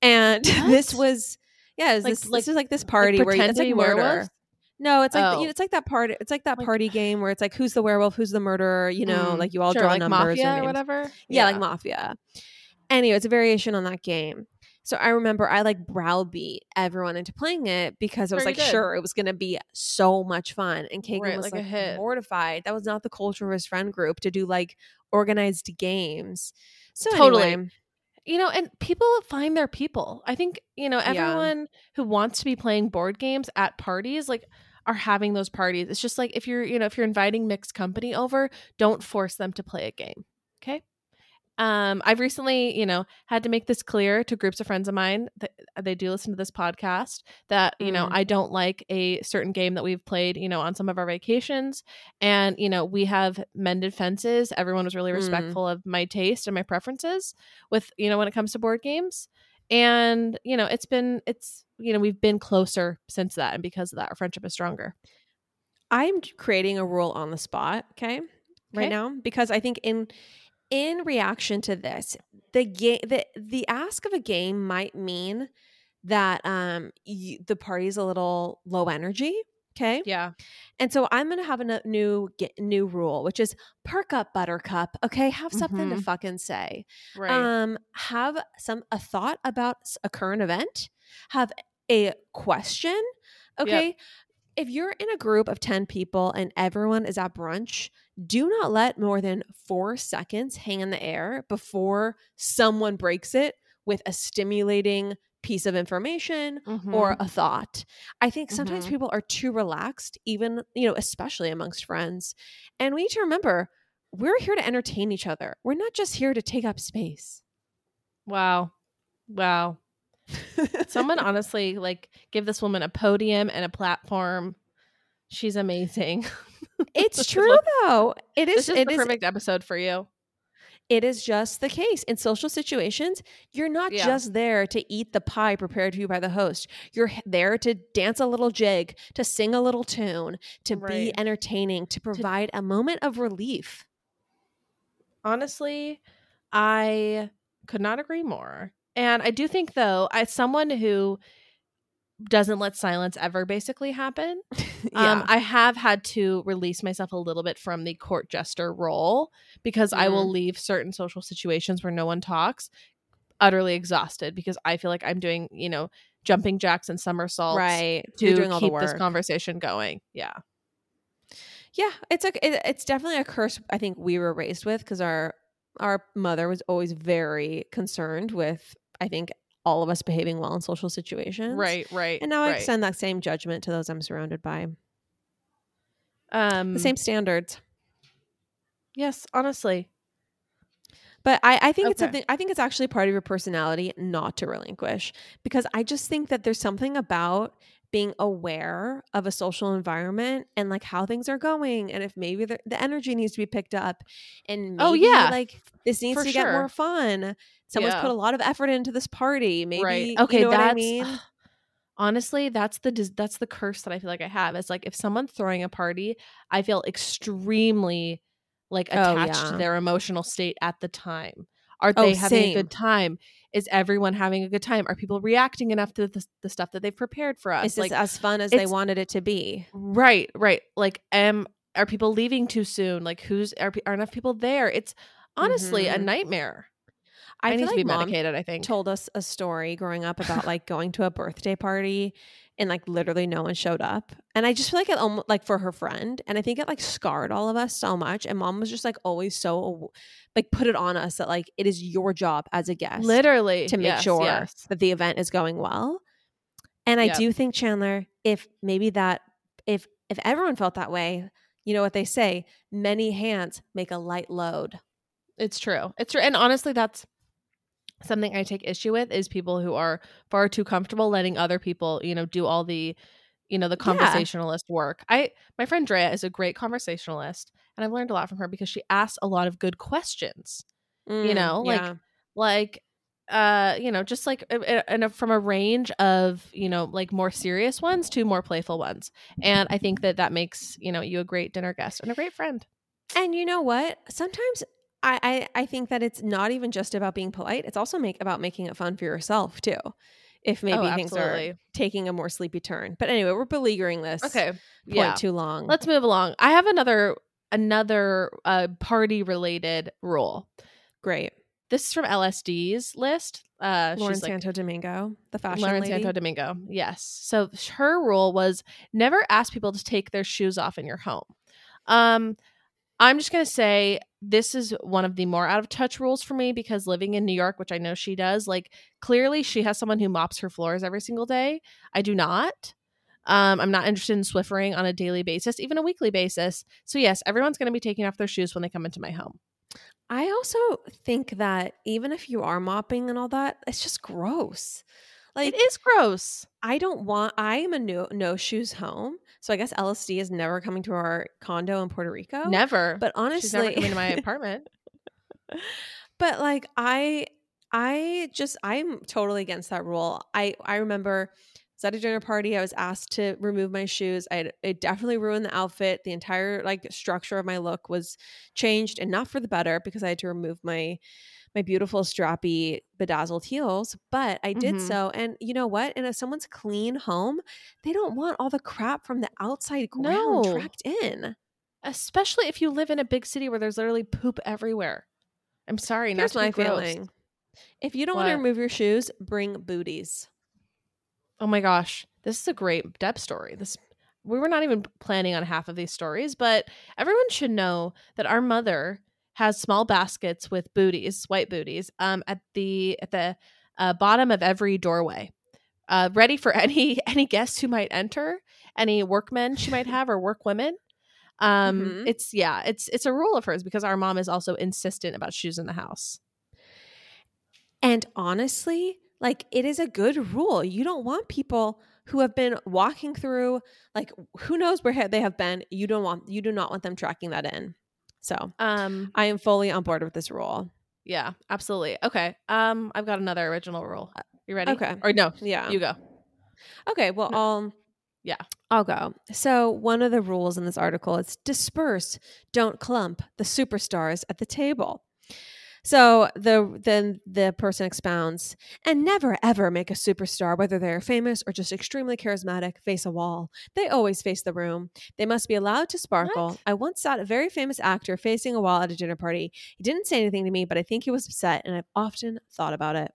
[SPEAKER 1] And this was yeah, was
[SPEAKER 2] Like-
[SPEAKER 1] this,
[SPEAKER 2] like-
[SPEAKER 1] this is like this party where you- it's like murder.
[SPEAKER 2] werewolves?
[SPEAKER 1] No, it's like
[SPEAKER 2] Oh.
[SPEAKER 1] you know, it's like that part. It's like that
[SPEAKER 2] Like-
[SPEAKER 1] party game where it's like who's the werewolf, who's the murderer. You know,
[SPEAKER 2] Mm,
[SPEAKER 1] like you all
[SPEAKER 2] sure,
[SPEAKER 1] draw
[SPEAKER 2] like
[SPEAKER 1] numbers
[SPEAKER 2] mafia
[SPEAKER 1] or
[SPEAKER 2] or whatever.
[SPEAKER 1] Yeah, like mafia. Anyway, it's a variation on that game. So I remember I like browbeat everyone into playing it because I was
[SPEAKER 2] Sure
[SPEAKER 1] like, sure, it was going to be so much fun. And Kagan
[SPEAKER 2] Right,
[SPEAKER 1] was
[SPEAKER 2] like a hit.
[SPEAKER 1] mortified. That was not the culture of his friend group to do like organized games. So
[SPEAKER 2] Totally.
[SPEAKER 1] anyway,
[SPEAKER 2] you know, and people find their people. I think, you know,
[SPEAKER 1] Yeah.
[SPEAKER 2] everyone who wants to be playing board games at parties, like, are having those parties. It's just like if you're, you know, if you're inviting mixed company over, don't force them to play a game. Okay. Um, I've recently, you know, had to make this clear to groups of friends of mine that they do listen to this podcast that, you know,
[SPEAKER 1] Mm.
[SPEAKER 2] I don't like a certain game that we've played, you know, on some of our vacations. And, you know, we have mended fences. Everyone was really
[SPEAKER 1] Mm.
[SPEAKER 2] respectful of my taste and my preferences with, you know, when it comes to board games. And, you know, it's been, it's, you know, we've been closer since that. And because of that, our friendship is stronger.
[SPEAKER 1] I'm creating a rule on the spot, okay? Right
[SPEAKER 2] Okay.
[SPEAKER 1] now because I think in in reaction to this, the game the the ask of a game might mean that um you, the party's a little low energy, okay?
[SPEAKER 2] Yeah.
[SPEAKER 1] And so I'm going to have a new new rule, which is perk up buttercup, okay? Have something to
[SPEAKER 2] Mhm.
[SPEAKER 1] fucking say.
[SPEAKER 2] Right.
[SPEAKER 1] Um have some a thought about a current event, have a question, okay? If you're in a group of 10 people and everyone is at brunch, do not let more than 4 seconds hang in the air before someone breaks it with a stimulating piece of information or
[SPEAKER 2] Mhm.
[SPEAKER 1] a thought. I think sometimes
[SPEAKER 2] Mhm.
[SPEAKER 1] people are too relaxed, even, you know, especially amongst friends. And we need to remember we're here to entertain each other. We're not just here to take up space.
[SPEAKER 2] wow. Wow. Someone honestly like give this woman a podium and a platform. She's amazing.
[SPEAKER 1] it's true
[SPEAKER 2] what-
[SPEAKER 1] though. It is,
[SPEAKER 2] is
[SPEAKER 1] it
[SPEAKER 2] the
[SPEAKER 1] is
[SPEAKER 2] perfect episode for you.
[SPEAKER 1] it is just the case. In social situations, you're not
[SPEAKER 2] Yeah.
[SPEAKER 1] just there to eat the pie prepared for you by the host. You're there to dance a little jig, to sing a little tune, to be entertaining, to provide a moment of relief.
[SPEAKER 2] Honestly, I could not agree more. And I do think though, as someone who doesn't let silence ever basically happen, um, I have had to release myself a little bit from the court jester role because I will leave certain social situations where no one talks utterly exhausted because I feel like I'm doing, you know, jumping jacks and somersaults
[SPEAKER 1] right.
[SPEAKER 2] to
[SPEAKER 1] You're doing all the
[SPEAKER 2] keep this conversation going. Yeah.
[SPEAKER 1] Yeah, it's a it, it's definitely a curse. I think we were raised with because our our mother was always very concerned with. I think all of us behaving well in social situations.
[SPEAKER 2] Right, right.
[SPEAKER 1] And now I extend that same judgment to those I'm surrounded by.
[SPEAKER 2] um
[SPEAKER 1] The same standards.
[SPEAKER 2] Yes, honestly.
[SPEAKER 1] But I, I think it's something I think it's actually part of your personality not to relinquish. Because I just think that there's something about being aware of a social environment and like how things are going and if maybe the, the energy needs to be picked up and maybe
[SPEAKER 2] Oh, yeah.
[SPEAKER 1] like this needs
[SPEAKER 2] For
[SPEAKER 1] to get more fun someone's
[SPEAKER 2] Yeah.
[SPEAKER 1] put a lot of effort into this party maybe
[SPEAKER 2] right.
[SPEAKER 1] you
[SPEAKER 2] Okay,
[SPEAKER 1] know what
[SPEAKER 2] that's
[SPEAKER 1] i mean?
[SPEAKER 2] honestly that's the that's the curse that i feel like i have it's like if someone's throwing a party i feel extremely like
[SPEAKER 1] Oh,
[SPEAKER 2] attached to their emotional state at the time. Are
[SPEAKER 1] Oh,
[SPEAKER 2] they having a good time? Is everyone having a good time? Are people reacting enough to the, the stuff that they've prepared for us?
[SPEAKER 1] Is this
[SPEAKER 2] like
[SPEAKER 1] as fun as they wanted it to be?
[SPEAKER 2] right right. Like am are people leaving too soon? Like who's are, are enough people there? It's honestly a
[SPEAKER 1] Mhm.
[SPEAKER 2] nightmare
[SPEAKER 1] I,
[SPEAKER 2] i, need
[SPEAKER 1] like
[SPEAKER 2] to be
[SPEAKER 1] mom
[SPEAKER 2] medicated i think
[SPEAKER 1] told us a story growing up about like going to a birthday party and like literally no one showed up. And I just feel like it almost like for her friend. And I think it like scarred all of us so much. And mom was just like always so like put it on us that like it is your job as a guest
[SPEAKER 2] literally
[SPEAKER 1] to make
[SPEAKER 2] yes,
[SPEAKER 1] sure
[SPEAKER 2] yes.
[SPEAKER 1] that the event is going well. And I
[SPEAKER 2] Yep.
[SPEAKER 1] do think Chandler, if maybe that if if everyone felt that way, you know what they say, many hands make a light load.
[SPEAKER 2] It's true. It's true. And honestly, that's something I take issue with is people who are far too comfortable letting other people, you know, do all the, you know, the
[SPEAKER 1] Yeah.
[SPEAKER 2] conversationalist work. I my friend Drea is a great conversationalist and I've learned a lot from her because she asks a lot of good questions.
[SPEAKER 1] Mm,
[SPEAKER 2] know, like,
[SPEAKER 1] yeah.
[SPEAKER 2] Like uh, you know, just like uh, uh, and from a range of, you know, like more serious ones to more playful ones. And I think that that makes, you know, you a great dinner guest and a great friend.
[SPEAKER 1] And you know what? Sometimes I, I I think that it's not even just about being polite. It's also make about making it fun for yourself too. If maybe
[SPEAKER 2] oh,
[SPEAKER 1] things are taking a more sleepy turn. But anyway, we're beleaguering this
[SPEAKER 2] Okay.
[SPEAKER 1] point
[SPEAKER 2] Yeah.
[SPEAKER 1] too long.
[SPEAKER 2] Let's move along. I have another another uh, party related rule.
[SPEAKER 1] Great.
[SPEAKER 2] This is from LSD's list. Uh,
[SPEAKER 1] Lauren
[SPEAKER 2] she's like
[SPEAKER 1] Santo Domingo, the fashion
[SPEAKER 2] Lauren
[SPEAKER 1] lady.
[SPEAKER 2] Santo Domingo. Yes. So her rule was never ask people to take their shoes off in your home. Um, I'm just gonna say this is one of the more out of touch rules for me because living in New York, which I know she does, like clearly she has someone who mops her floors every single day. I do not. Um, I'm not interested in Swiffering on a daily basis, even a weekly basis. So yes, everyone's gonna be taking off their shoes when they come into my home.
[SPEAKER 1] I also think that even if you are mopping and all that, it's just gross. Like
[SPEAKER 2] it is gross.
[SPEAKER 1] I don't want. I am a no no shoes home, so I guess LSD is never coming to our condo in Puerto Rico.
[SPEAKER 2] Never.
[SPEAKER 1] But honestly,
[SPEAKER 2] she's never coming to my apartment.
[SPEAKER 1] but like I I just I'm totally against that rule. I I remember I was at a dinner party. I was asked to remove my shoes. I it definitely ruined the outfit. The entire like structure of my look was changed and not for the better because I had to remove my my beautiful strappy bedazzled heels, but I did
[SPEAKER 2] Mhm.
[SPEAKER 1] so. And you know what? And if someone's clean home, they don't want all the crap from the outside ground
[SPEAKER 2] No.
[SPEAKER 1] tracked in.
[SPEAKER 2] especially if you live in a big city where there's literally poop everywhere. I'm sorry,
[SPEAKER 1] Here's my
[SPEAKER 2] gross.
[SPEAKER 1] feeling. If you don't want to remove your shoes, bring booties.
[SPEAKER 2] Oh my gosh, this is a great Deb story. This we were not even planning on half of these stories, but everyone should know that our mother has small baskets with booties, white booties, um, at the at the uh, bottom of every doorway, uh, ready for any any guests who might enter, any workmen she might have or work women. Um,
[SPEAKER 1] Mhm.
[SPEAKER 2] it's yeah, it's it's a rule of hers because our mom is also insistent about shoes in the house.
[SPEAKER 1] And honestly, like it is a good rule. You don't want people who have been walking through like who knows where they have been. You don't want you do not want them tracking that in. So,
[SPEAKER 2] Um,
[SPEAKER 1] I am fully on board with this rule.
[SPEAKER 2] yeah, absolutely. Okay. Um, I've got another original rule. You ready?
[SPEAKER 1] Okay.
[SPEAKER 2] Or no,
[SPEAKER 1] Yeah.
[SPEAKER 2] you go.
[SPEAKER 1] Okay, well. I'll
[SPEAKER 2] Yeah.
[SPEAKER 1] I'll go. So, one of the rules in this article is disperse, don't clump the superstars at the table. So the then the person expounds and never ever make a superstar, whether they're famous or just extremely charismatic, face a wall. They always face the room. They must be allowed to sparkle.
[SPEAKER 2] What?
[SPEAKER 1] I once saw a very famous actor facing a wall at a dinner party. He didn't say anything to me, but I think he was upset, and I've often thought about it.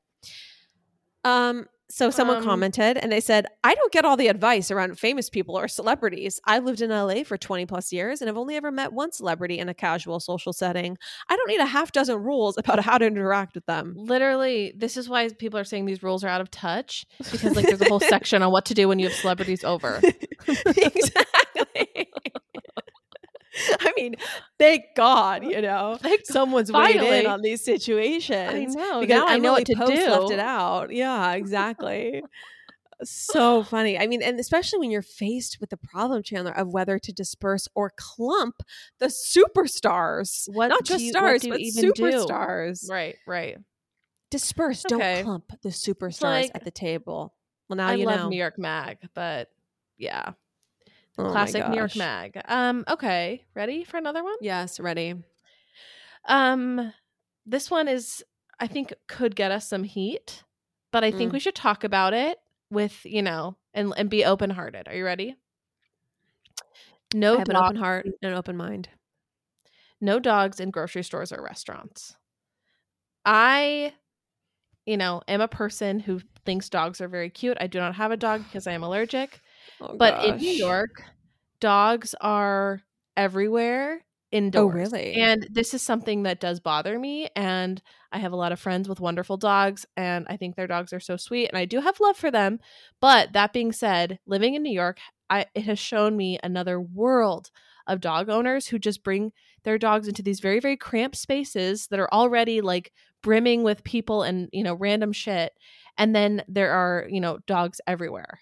[SPEAKER 1] Um, so someone
[SPEAKER 2] Um,
[SPEAKER 1] commented and they said, I don't get all the advice around famous people or celebrities. I've lived in LA for 20 plus years and I've only ever met one celebrity in a casual social setting. I don't need a half dozen rules about how to interact with them.
[SPEAKER 2] Literally, this is why people are saying these rules are out of touch because like there's a whole section on what to do when you have celebrities over.
[SPEAKER 1] exactly. I mean, thank God, you know,
[SPEAKER 2] Like,
[SPEAKER 1] someone's weighed in on these situations.
[SPEAKER 2] I know.
[SPEAKER 1] because
[SPEAKER 2] now I know what to
[SPEAKER 1] Post
[SPEAKER 2] do.
[SPEAKER 1] Left it out. Yeah, exactly. so funny. I mean, and especially when you're faced with the problem, Chandler, of whether to disperse or clump the superstars.
[SPEAKER 2] What
[SPEAKER 1] Not just
[SPEAKER 2] you-
[SPEAKER 1] stars, but
[SPEAKER 2] even do?
[SPEAKER 1] superstars.
[SPEAKER 2] Right, right.
[SPEAKER 1] Disperse.
[SPEAKER 2] Okay.
[SPEAKER 1] Don't clump the superstars
[SPEAKER 2] like-
[SPEAKER 1] at the table. Well, now
[SPEAKER 2] I
[SPEAKER 1] you
[SPEAKER 2] love
[SPEAKER 1] know.
[SPEAKER 2] New York Mag, but yeah,
[SPEAKER 1] Oh
[SPEAKER 2] classic New York. Mag. Um, okay, ready for another one?
[SPEAKER 1] Yes, ready.
[SPEAKER 2] Um, this one is I think could get us some heat, but I think
[SPEAKER 1] Mm.
[SPEAKER 2] we should talk about it with you know and and be open hearted. Are you ready? No
[SPEAKER 1] I have an open heart and an open mind.
[SPEAKER 2] no dogs in grocery stores or restaurants. I, you know, am a person who thinks dogs are very cute. I do not have a dog because I am allergic.
[SPEAKER 1] Oh,
[SPEAKER 2] But in New. York, dogs are everywhere oh, indoors.
[SPEAKER 1] Oh, really?
[SPEAKER 2] And this is something that does bother me. And I have a lot of friends with wonderful dogs, and I think their dogs are so sweet, and I do have love for them. But that being said, living in New York, I, it has shown me another world of dog owners who just bring their dogs into these very, very cramped spaces that are already like brimming with people and, you know, random shit. And then there are, you know, dogs everywhere.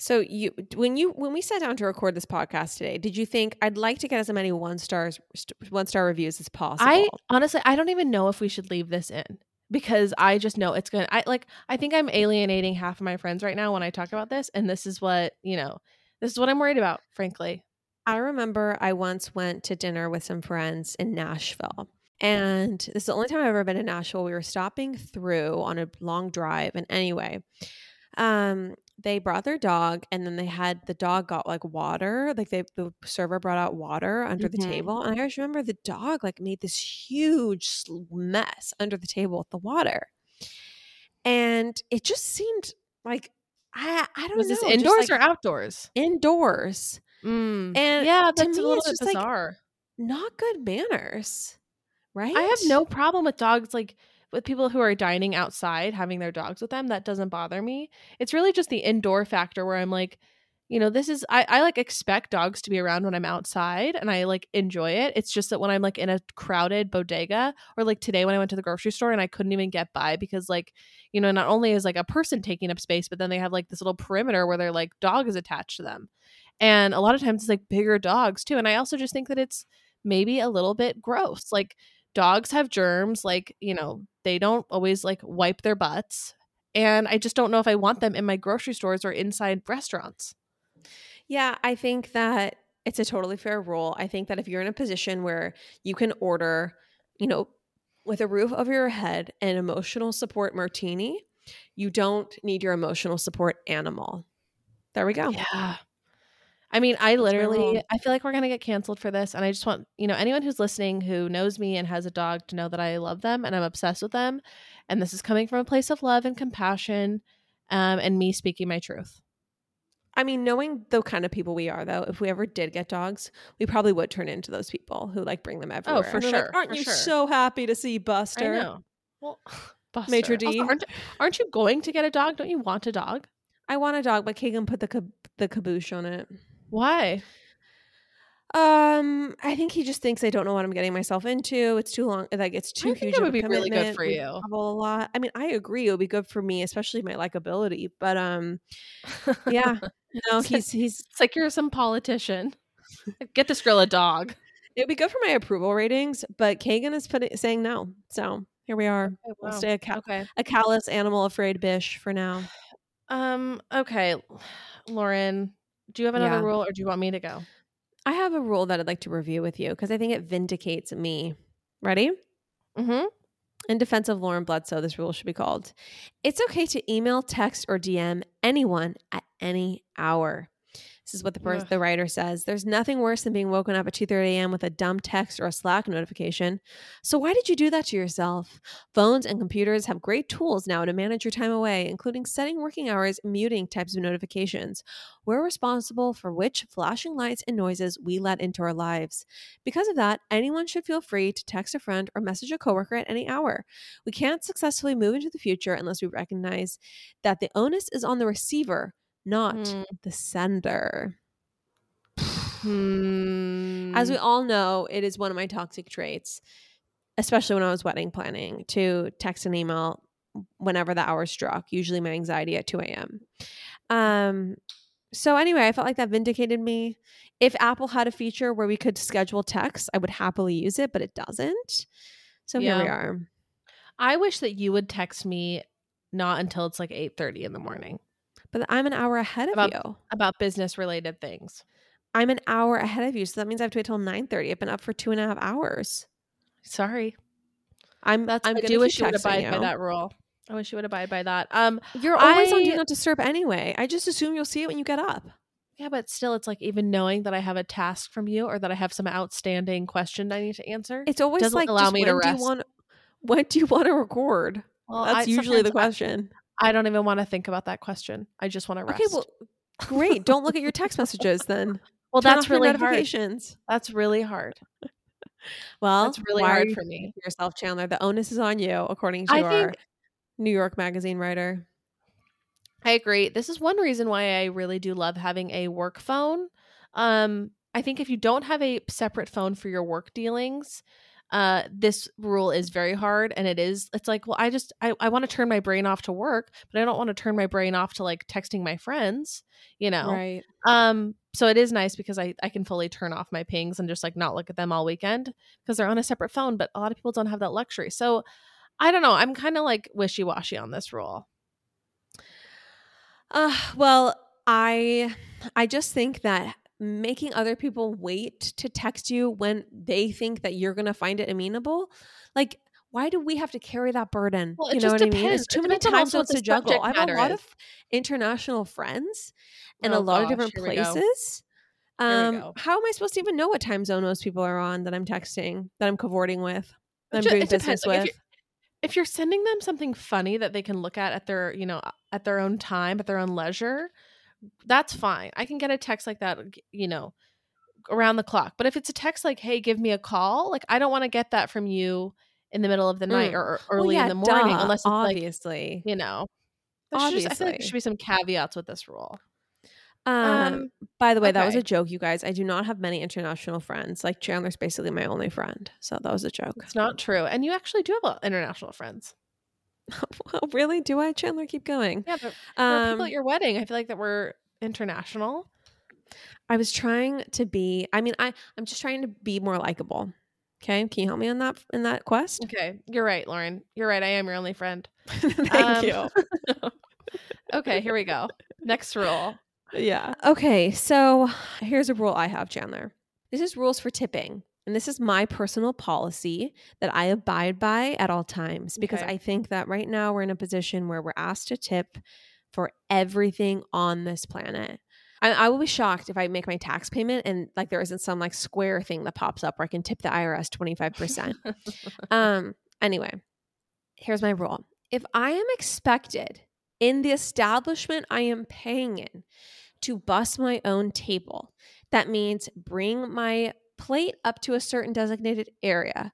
[SPEAKER 1] So you when you when we sat down to record this podcast today, did you think I'd like to get as many one stars st- one star reviews as possible?
[SPEAKER 2] I honestly, I don't even know if we should leave this in because I just know it's going to, I like, I think I'm alienating half of my friends right now when I talk about this. And this is what, you know, this is what I'm worried about, frankly.
[SPEAKER 1] I remember I once went to dinner with some friends in Nashville. And this is the only time I've ever been in Nashville. We were stopping through on a long drive. And anyway, um, they brought their dog and then they had the dog got like water. Like they the server brought out water under the
[SPEAKER 2] Mhm.
[SPEAKER 1] table. And I just remember the dog like made this huge mess under the table with the water. And it just seemed like I I don't
[SPEAKER 2] Was
[SPEAKER 1] know.
[SPEAKER 2] this
[SPEAKER 1] just,
[SPEAKER 2] indoors
[SPEAKER 1] like,
[SPEAKER 2] or outdoors?
[SPEAKER 1] indoors?
[SPEAKER 2] Mm.
[SPEAKER 1] And
[SPEAKER 2] yeah, that's
[SPEAKER 1] me,
[SPEAKER 2] a little bit
[SPEAKER 1] just, like,
[SPEAKER 2] bizarre.
[SPEAKER 1] not good manners, right?
[SPEAKER 2] I have no problem with dogs, like with people who are dining outside having their dogs with them. That doesn't bother me. It's really just the indoor factor where I'm like, you know, this is I, I like expect dogs to be around when I'm outside and I like enjoy it. It's just that when I'm like in a crowded bodega or like today when I went to the grocery store and I couldn't even get by because like, you know, not only is like a person taking up space, but then they have like this little perimeter where their like dog is attached to them. And a lot of times it's like bigger dogs too. And I also just think that it's maybe a little bit gross. Like dogs have germs, like, you know, they don't always like wipe their butts. And I just don't know if I want them in my grocery stores or inside restaurants.
[SPEAKER 1] Yeah, I think that it's a totally fair rule. I think that if you're in a position where you can order, you know, with a roof over your head an emotional support martini, you don't need your emotional support animal. There we go.
[SPEAKER 2] Yeah. I mean, I literally. I feel like we're going to get canceled for this and I just want, you know, anyone who's listening who knows me and has a dog to know that I love them and I'm obsessed with them and this is coming from a place of love and compassion um and me speaking my truth.
[SPEAKER 1] I mean, knowing the kind of people we are, though, if we ever did get dogs, we probably would turn into those people who like bring them everywhere.
[SPEAKER 2] Oh,
[SPEAKER 1] for they're like,
[SPEAKER 2] sure,
[SPEAKER 1] Aren't
[SPEAKER 2] for
[SPEAKER 1] you
[SPEAKER 2] sure.
[SPEAKER 1] so happy to see Buster?
[SPEAKER 2] I know. Well, Buster. Also,
[SPEAKER 1] d'.
[SPEAKER 2] aren't, aren't you going to get a dog? Don't you want a dog?
[SPEAKER 1] I want a dog, but Kagan put the cab- the caboose on it.
[SPEAKER 2] Why?
[SPEAKER 1] Um, I think he just thinks I don't know what I'm getting myself into. It's too long. Like it's too
[SPEAKER 2] I
[SPEAKER 1] huge.
[SPEAKER 2] it would be really good
[SPEAKER 1] commitment.
[SPEAKER 2] for
[SPEAKER 1] We
[SPEAKER 2] you.
[SPEAKER 1] travel a lot. I mean, I agree. It would be good for me, especially my likability. But um, yeah, no,
[SPEAKER 2] It's
[SPEAKER 1] he's he's.
[SPEAKER 2] It's like you're some politician. Get this girl a dog.
[SPEAKER 1] It would be good for my approval ratings, but Kagan is putting saying no. So here we are. We'll stay a, ca-
[SPEAKER 2] Okay.
[SPEAKER 1] a callous animal afraid bish for now.
[SPEAKER 2] Um. Okay, Lauren. Do you have another
[SPEAKER 1] Yeah.
[SPEAKER 2] rule, or do you want me to go?
[SPEAKER 1] I have a rule that I'd like to review with you because I think it vindicates me. Ready?
[SPEAKER 2] Mm-hmm.
[SPEAKER 1] In defense of Lauren Bledsoe, this rule should be called It's okay to email, text, or DM anyone at any hour. This is what the, pers-
[SPEAKER 2] Ugh.
[SPEAKER 1] the writer says. There's nothing worse than being woken up at 2:30 a.m. with a dumb text or a Slack notification. So why did you do that to yourself? Phones and computers have great tools now to manage your time away, including setting working hours muting types of notifications. We're responsible for which flashing lights and noises we let into our lives. Because of that, anyone should feel free to text a friend or message a coworker at any hour. We can't successfully move into the future unless we recognize that the onus is on the receiver, not
[SPEAKER 2] Hmm.
[SPEAKER 1] the sender.
[SPEAKER 2] Hmm.
[SPEAKER 1] As we all know, it is one of my toxic traits, especially when I was wedding planning, to text and email whenever the hour struck, usually my anxiety at 2 a.m. Um, so anyway, I felt like that vindicated me. If Apple had a feature where we could schedule texts, I would happily use it, but it doesn't. So here we are.
[SPEAKER 2] I wish that you would text me not until it's like 8:30 in the morning
[SPEAKER 1] But I'm an hour ahead of
[SPEAKER 2] About-
[SPEAKER 1] you.
[SPEAKER 2] about business related things.
[SPEAKER 1] I'm an hour ahead of you, so that means I have to wait till nine thirty. I've been up for two and a half hours.
[SPEAKER 2] Sorry.
[SPEAKER 1] I'm.
[SPEAKER 2] That's
[SPEAKER 1] I'm
[SPEAKER 2] I do wish you would abide by that rule. I wish you would abide by that. Um
[SPEAKER 1] You're always on
[SPEAKER 2] I-
[SPEAKER 1] do not disturb anyway. I just assume you'll see it when you get up.
[SPEAKER 2] yeah, but still it's like even knowing that I have a task from you or that I have some outstanding question I need to answer.
[SPEAKER 1] It's always
[SPEAKER 2] Doesn't
[SPEAKER 1] like
[SPEAKER 2] allow me to
[SPEAKER 1] when do you
[SPEAKER 2] rest.
[SPEAKER 1] want? When do you want to record?
[SPEAKER 2] well,
[SPEAKER 1] That's
[SPEAKER 2] I-
[SPEAKER 1] usually the question.
[SPEAKER 2] I, don't even want to think about that question. I just want to rest.
[SPEAKER 1] Okay, well, great. Don't look at your text messages then.
[SPEAKER 2] well
[SPEAKER 1] Turn
[SPEAKER 2] that's really hard. That's really hard.
[SPEAKER 1] Well,
[SPEAKER 2] That's really hard for me.
[SPEAKER 1] for yourself, Chandler. The onus is on you, according to
[SPEAKER 2] I
[SPEAKER 1] our
[SPEAKER 2] think-
[SPEAKER 1] New York Magazine writer.
[SPEAKER 2] I agree. This is one reason why I really do love having a work phone. Um, I think if you don't have a separate phone for your work dealings, uh, this rule is very hard. And it is, it's like, well, I just, I, I want to turn my brain off to work, but I don't want to turn my brain off to like texting my friends, you know?
[SPEAKER 1] Right.
[SPEAKER 2] Um, so it is nice because I, I can fully turn off my pings and just like not look at them all weekend because they're on a separate phone, but a lot of people don't have that luxury. So I don't know. I'm kind of like wishy washy on this rule.
[SPEAKER 1] Uh, well, I I just think that making other people wait to text you when they think that you're going to find it amenable, like why do we have to carry that burden?
[SPEAKER 2] Well, it
[SPEAKER 1] you know
[SPEAKER 2] just
[SPEAKER 1] what I mean?
[SPEAKER 2] depends.
[SPEAKER 1] It's too
[SPEAKER 2] It
[SPEAKER 1] many
[SPEAKER 2] depends
[SPEAKER 1] time zones to juggle. I have a lot
[SPEAKER 2] is.
[SPEAKER 1] of international friends in a
[SPEAKER 2] Oh,
[SPEAKER 1] lot of different
[SPEAKER 2] here we go.
[SPEAKER 1] places. Um, how am I supposed to even know what time zone most people are on that I'm texting, that I'm cavorting with, that I'm doing
[SPEAKER 2] depends.
[SPEAKER 1] business
[SPEAKER 2] Like, if
[SPEAKER 1] with?
[SPEAKER 2] you're- if you're sending them something funny that they can look at at their you know at their own time at their own leisure that's fine i can get a text like that you know around the clock but if it's a text like hey give me a call like i don't want to get that from you in the middle of the night
[SPEAKER 1] Mm.
[SPEAKER 2] or, or
[SPEAKER 1] Well,
[SPEAKER 2] early
[SPEAKER 1] yeah,
[SPEAKER 2] in the morning
[SPEAKER 1] duh,
[SPEAKER 2] unless it's like
[SPEAKER 1] obviously.
[SPEAKER 2] you know there's just- I feel like there should be some caveats with this rule.
[SPEAKER 1] Um,
[SPEAKER 2] Um,
[SPEAKER 1] by the way, that was a joke, you guys. I do not have many international friends. Like Chandler's basically my only friend. So that was a joke.
[SPEAKER 2] It's not true, and you actually do have international friends.
[SPEAKER 1] well, really? Do I? Chandler, keep going.
[SPEAKER 2] Yeah, but are people
[SPEAKER 1] Um,
[SPEAKER 2] at your wedding. I feel like that were international.
[SPEAKER 1] I was trying to be. I mean, I I'm just trying to be more likable. Okay, can you help me on that in that quest?
[SPEAKER 2] Okay, you're right, Lauren. You're right. I am your only friend.
[SPEAKER 1] Thank
[SPEAKER 2] Um,
[SPEAKER 1] you.
[SPEAKER 2] Okay, here we go. Next rule.
[SPEAKER 1] Yeah. Okay, so here's a rule I have, Chandler. This is rules for tipping. And this is my personal policy that I abide by at all times because
[SPEAKER 2] Okay.
[SPEAKER 1] I think that right now we're in a position where we're asked to tip for everything on this planet. I, I will be shocked if I make my tax payment and like there isn't some like square thing that pops up where I can tip the IRS 25%. Um, anyway, here's my rule. If I am expected in the establishment I am paying in to bus my own table, that means bring my plate up to a certain designated area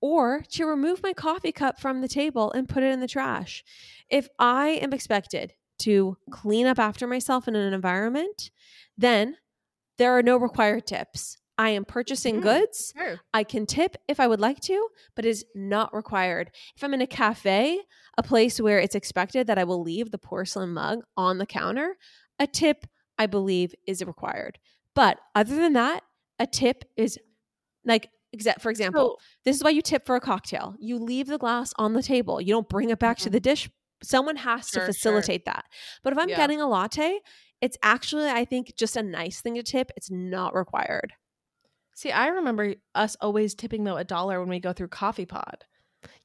[SPEAKER 1] or to remove my coffee cup from the table and put it in the trash. If I am expected to clean up after myself in an environment, then there are no required tips. I am purchasing
[SPEAKER 2] Hmm.
[SPEAKER 1] goods.
[SPEAKER 2] Sure.
[SPEAKER 1] I can tip if I would like to, but is not required. If I'm in a cafe, a place where it's expected that I will leave the porcelain mug on the counter, a tip I believe is required. But other than that, a tip is like exa- for example,
[SPEAKER 2] So-
[SPEAKER 1] this is why you tip for a cocktail. You leave the glass on the table. You don't bring it back to
[SPEAKER 2] Mhm.
[SPEAKER 1] the dish. Someone has
[SPEAKER 2] Sure,
[SPEAKER 1] to
[SPEAKER 2] sure.
[SPEAKER 1] facilitate that. But if I'm
[SPEAKER 2] Yeah.
[SPEAKER 1] getting a latte, it's actually I think just a nice thing to tip. It's not required.
[SPEAKER 2] See, I remember us always tipping though a dollar when we go through Coffee Pod.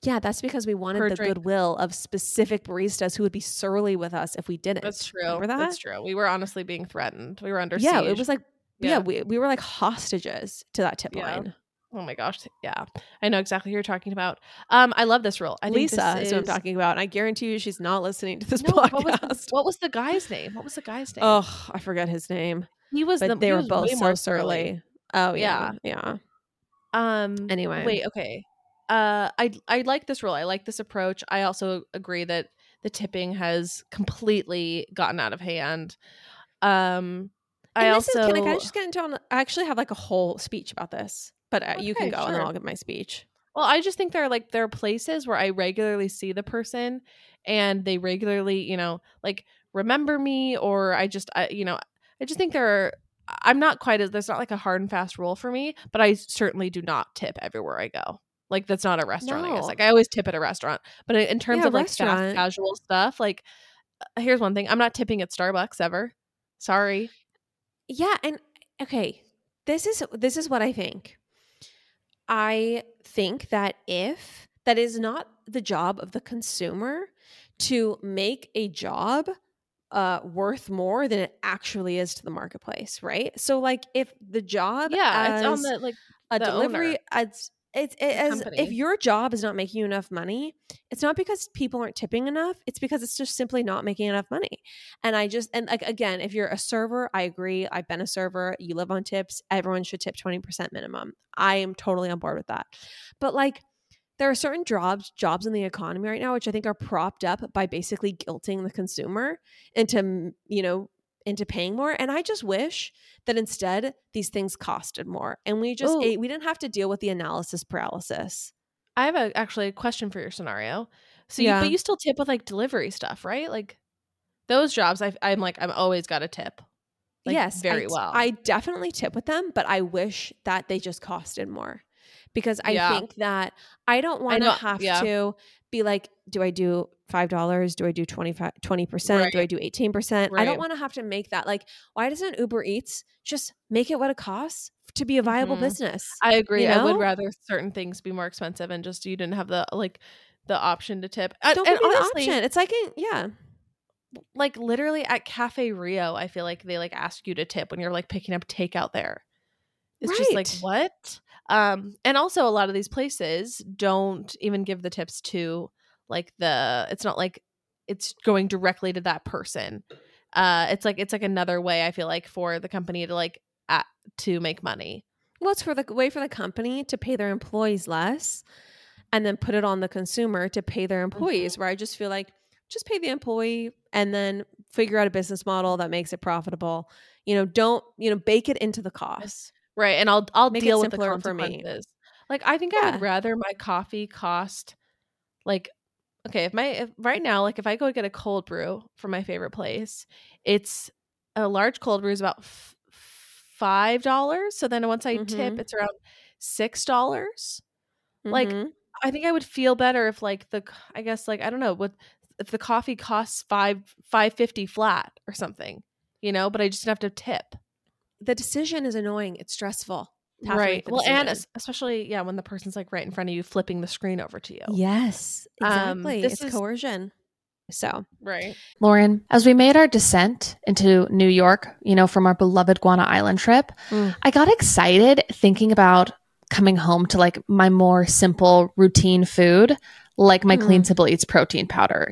[SPEAKER 1] Yeah, that's because we wanted
[SPEAKER 2] Per
[SPEAKER 1] the
[SPEAKER 2] drink.
[SPEAKER 1] goodwill of specific baristas who would be surly with us if we didn't.
[SPEAKER 2] That's true.
[SPEAKER 1] Remember that?
[SPEAKER 2] That's true. We were honestly being threatened. We were under
[SPEAKER 1] yeah,
[SPEAKER 2] siege.
[SPEAKER 1] it was like yeah,
[SPEAKER 2] Yeah.
[SPEAKER 1] we, we were like hostages to that tip
[SPEAKER 2] Yeah.
[SPEAKER 1] line.
[SPEAKER 2] Oh my gosh. Yeah. I know exactly who you're talking about. Um, I love this rule. I
[SPEAKER 1] Lisa
[SPEAKER 2] this
[SPEAKER 1] is who I'm talking about. And I guarantee you she's not listening to this
[SPEAKER 2] No,
[SPEAKER 1] podcast.
[SPEAKER 2] what was, the, what was the guy's name? What was the guy's name?
[SPEAKER 1] oh, I forget his name.
[SPEAKER 2] he was
[SPEAKER 1] But
[SPEAKER 2] the,
[SPEAKER 1] they were both so surly. Oh yeah. Yeah.
[SPEAKER 2] Um
[SPEAKER 1] Anyway.
[SPEAKER 2] wait, okay. Uh I I like this rule. I like this approach. I also agree that the tipping has completely gotten out of hand. Um I
[SPEAKER 1] And
[SPEAKER 2] also
[SPEAKER 1] is, can I, just get into on I actually have like a whole speech about this. But uh, you can
[SPEAKER 2] Okay,
[SPEAKER 1] go and then. I'll give my speech.
[SPEAKER 2] Well, I just think there are like there are places where I regularly see the person and they regularly, you know, like remember me or I just I you know, I just think there are I'm not quite as there's not like a hard and fast rule for me, but I certainly do not tip everywhere I go. Like that's not a restaurant, I guess.
[SPEAKER 1] No.
[SPEAKER 2] Like I always tip at a restaurant, but in in terms
[SPEAKER 1] Yeah,
[SPEAKER 2] of like fast casual stuff, like uh, here's one thing: I'm not tipping at Starbucks ever. Sorry.
[SPEAKER 1] Yeah, and okay, this is this is what I think. I think that if that is not the job of the consumer to make a job uh, worth more than it actually is to the marketplace, right? So, like, if the job,
[SPEAKER 2] Yeah, it's on the like
[SPEAKER 1] a
[SPEAKER 2] the
[SPEAKER 1] delivery,
[SPEAKER 2] owner,
[SPEAKER 1] as it's it, as if your job is not making you enough money, it's not because people aren't tipping enough. It's because it's just simply not making enough money. And I just and like again, if you're a server, I agree. I've been a server. You live on tips. Everyone should tip twenty percent minimum. I am totally on board with that. But like, there are certain jobs jobs in the economy right now which I think are propped up by basically guilting the consumer into you know into paying more. And I just wish that instead these things costed more, and we just ate, we didn't have to deal with the analysis paralysis.
[SPEAKER 2] I have a actually a question for your scenario. So, you,
[SPEAKER 1] Yeah.
[SPEAKER 2] but you still tip with like delivery stuff, right? Like those jobs, I, I'm like, I'm always got a tip. Like,
[SPEAKER 1] yes,
[SPEAKER 2] very
[SPEAKER 1] I,
[SPEAKER 2] well.
[SPEAKER 1] I definitely tip with them, but I wish that they just costed more because I
[SPEAKER 2] Yeah.
[SPEAKER 1] think that I don't want to have
[SPEAKER 2] yeah.
[SPEAKER 1] to be like, do I do five dollars? Do I do 25 percent? Do I do eighteen percent? I don't want to have to make that. Like, why doesn't Uber Eats just make it what it costs to be a viable
[SPEAKER 2] Mhm.
[SPEAKER 1] business?
[SPEAKER 2] I agree.
[SPEAKER 1] you
[SPEAKER 2] I would rather certain things be more expensive and just you didn't have the like the option to tip. Uh,
[SPEAKER 1] don't
[SPEAKER 2] and
[SPEAKER 1] give me
[SPEAKER 2] honestly,
[SPEAKER 1] the option. It's like, yeah,
[SPEAKER 2] like literally at Cafe Rio, I feel like they like ask you to tip when you're like picking up takeout there. It's just like what? Um, and also a lot of these places don't even give the tips to like the. It's not like it's going directly to that person. Uh, it's like it's like another way I feel like for the company to like at, to make money.
[SPEAKER 1] Well, it's for the way for the company to pay their employees less and then put it on the consumer to pay their employees, where I just feel like just pay the employee and then figure out a business model that makes it profitable. You know, don't, you know, bake it into the cost.
[SPEAKER 2] Right. And I'll I'll
[SPEAKER 1] Make
[SPEAKER 2] deal with the
[SPEAKER 1] simpler for me.
[SPEAKER 2] consequences. Like I think I would rather my coffee cost like okay, if my if right now, like if I go get a cold brew from my favorite place, it's a large cold brew is about f- five dollars. So then once I tip,
[SPEAKER 1] Mhm.
[SPEAKER 2] it's around six dollars. Like,
[SPEAKER 1] Mhm.
[SPEAKER 2] I think I would feel better if like the i guess like I don't know what if the coffee costs five five fifty flat or something, you know, but I just have to tip.
[SPEAKER 1] the decision is annoying. It's stressful.
[SPEAKER 2] Right well and
[SPEAKER 1] decision.
[SPEAKER 2] especially yeah when the person's like right in front of you flipping the screen over to you
[SPEAKER 1] yes,
[SPEAKER 2] Um,
[SPEAKER 1] exactly.
[SPEAKER 2] this
[SPEAKER 1] it's
[SPEAKER 2] is-
[SPEAKER 1] coercion. So,
[SPEAKER 2] right
[SPEAKER 3] Lauren, as we made our descent into New York, you know, from our beloved Guana Island trip,
[SPEAKER 1] Mm.
[SPEAKER 3] I got excited thinking about coming home to like my more simple routine food, like my
[SPEAKER 1] Mm.
[SPEAKER 3] Clean Simple Eats protein powder.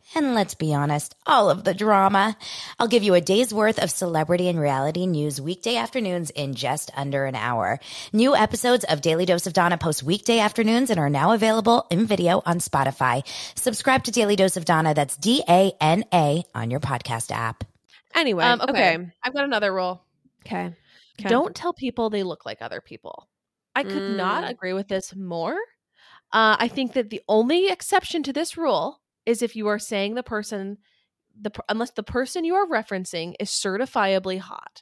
[SPEAKER 4] And let's be honest, all of the drama. I'll give you a day's worth of celebrity and reality news weekday afternoons in just under an hour. New episodes of Daily Dose of Dana post weekday afternoons and are now available in video on Spotify. Subscribe to Daily Dose of Dana. That's D A N A on your podcast app.
[SPEAKER 1] Anyway,
[SPEAKER 2] um okay.
[SPEAKER 1] okay.
[SPEAKER 2] i've got another rule
[SPEAKER 1] Okay. Okay.
[SPEAKER 2] don't tell people they look like other people i could not
[SPEAKER 1] Mm.
[SPEAKER 2] agree with this more uh, i think that the only exception to this rule is if you are saying the person the unless the person you are referencing is certifiably hot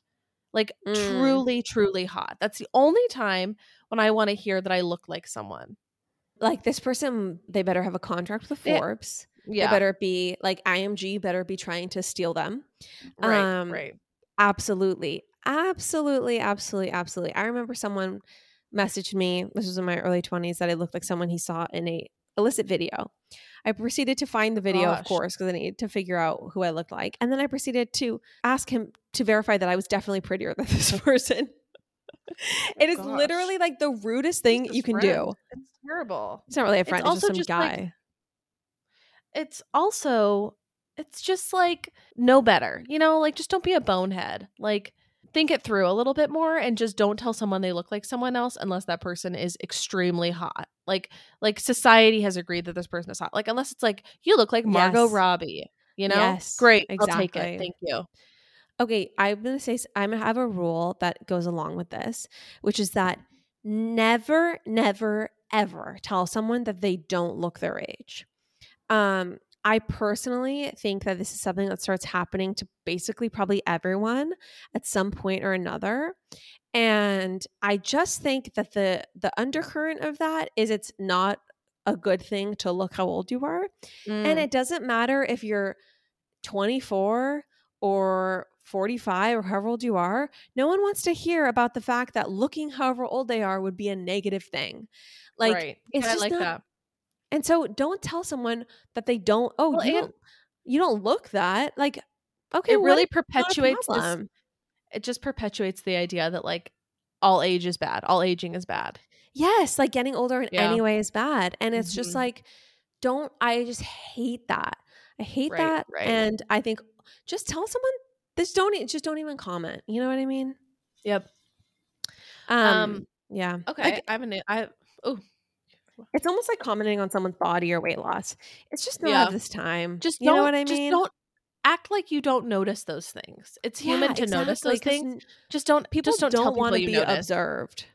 [SPEAKER 2] like
[SPEAKER 1] Mm.
[SPEAKER 2] truly truly hot that's the only time when i want to hear that i look like someone
[SPEAKER 1] like this person, they better have a contract with. Forbes.
[SPEAKER 2] yeah
[SPEAKER 1] They better be like IMG better be trying to steal them.
[SPEAKER 2] right
[SPEAKER 1] um,
[SPEAKER 2] right
[SPEAKER 1] Absolutely. Absolutely, absolutely, absolutely. I remember someone messaged me, this was in my early 20s, that I looked like someone he saw in a illicit video. I proceeded to find the video,
[SPEAKER 2] Gosh.
[SPEAKER 1] of course, because I needed to figure out who I looked like. And then I proceeded to ask him to verify that I was definitely prettier than this person. Oh it is
[SPEAKER 2] gosh.
[SPEAKER 1] literally like the rudest thing you can
[SPEAKER 2] friend?
[SPEAKER 1] do.
[SPEAKER 2] It's terrible.
[SPEAKER 1] It's not really a friend, it's, just
[SPEAKER 2] also
[SPEAKER 1] some
[SPEAKER 2] just, like,
[SPEAKER 1] guy.
[SPEAKER 2] It's also it's just like no better. You know, like just don't be a bonehead. Like think it through a little bit more and just don't tell someone they look like someone else unless that person is extremely hot. Like like society has agreed that this person is hot. Like unless it's like you look like Margot
[SPEAKER 1] Yes.
[SPEAKER 2] Robbie, you know?
[SPEAKER 1] Yes,
[SPEAKER 2] Great. I'll take it. Thank you.
[SPEAKER 1] Okay, I'm gonna say I'm gonna have a rule that goes along with this, which is that never, never, ever tell someone that they don't look their age. Um, I personally think that this is something that starts happening to basically probably everyone at some point or another. And I just think that the the undercurrent of that is it's not a good thing to look how old you are.
[SPEAKER 2] Mm.
[SPEAKER 1] And it doesn't matter if you're 24 or 45 or however old you are. No one wants to hear about the fact that looking however old they are would be a negative thing. Like,
[SPEAKER 2] right.
[SPEAKER 1] it's
[SPEAKER 2] Yeah, I like
[SPEAKER 1] not-
[SPEAKER 2] that.
[SPEAKER 1] And so don't tell someone that they don't, oh,
[SPEAKER 2] Well,
[SPEAKER 1] you, don't, you don't look that. Like, okay,
[SPEAKER 2] It really
[SPEAKER 1] a
[SPEAKER 2] perpetuates this it just perpetuates the idea that like all age is bad. All aging is bad.
[SPEAKER 1] Yes, like getting older in
[SPEAKER 2] Yeah.
[SPEAKER 1] any way is bad. And it's just
[SPEAKER 2] Mhm.
[SPEAKER 1] like, don't, I just hate that. I hate
[SPEAKER 2] Right,
[SPEAKER 1] that.
[SPEAKER 2] right.
[SPEAKER 1] And I think just tell someone this don't just don't even comment. You know what I mean?
[SPEAKER 2] Yep.
[SPEAKER 1] Um,
[SPEAKER 2] Um,
[SPEAKER 1] yeah.
[SPEAKER 2] Okay.
[SPEAKER 1] Like,
[SPEAKER 2] I have an I oh
[SPEAKER 1] it's almost like commenting on someone's body or weight loss. It's just not
[SPEAKER 2] Yeah.
[SPEAKER 1] this time.
[SPEAKER 2] just
[SPEAKER 1] you
[SPEAKER 2] don't
[SPEAKER 1] know what I
[SPEAKER 2] just
[SPEAKER 1] mean?
[SPEAKER 2] don't act like you don't notice those things. It's human
[SPEAKER 1] Yeah,
[SPEAKER 2] to notice
[SPEAKER 1] exactly,
[SPEAKER 2] those
[SPEAKER 1] 'cause
[SPEAKER 2] things. Just don't
[SPEAKER 1] People
[SPEAKER 2] just don't,
[SPEAKER 1] don't want to be
[SPEAKER 2] notice.
[SPEAKER 1] observed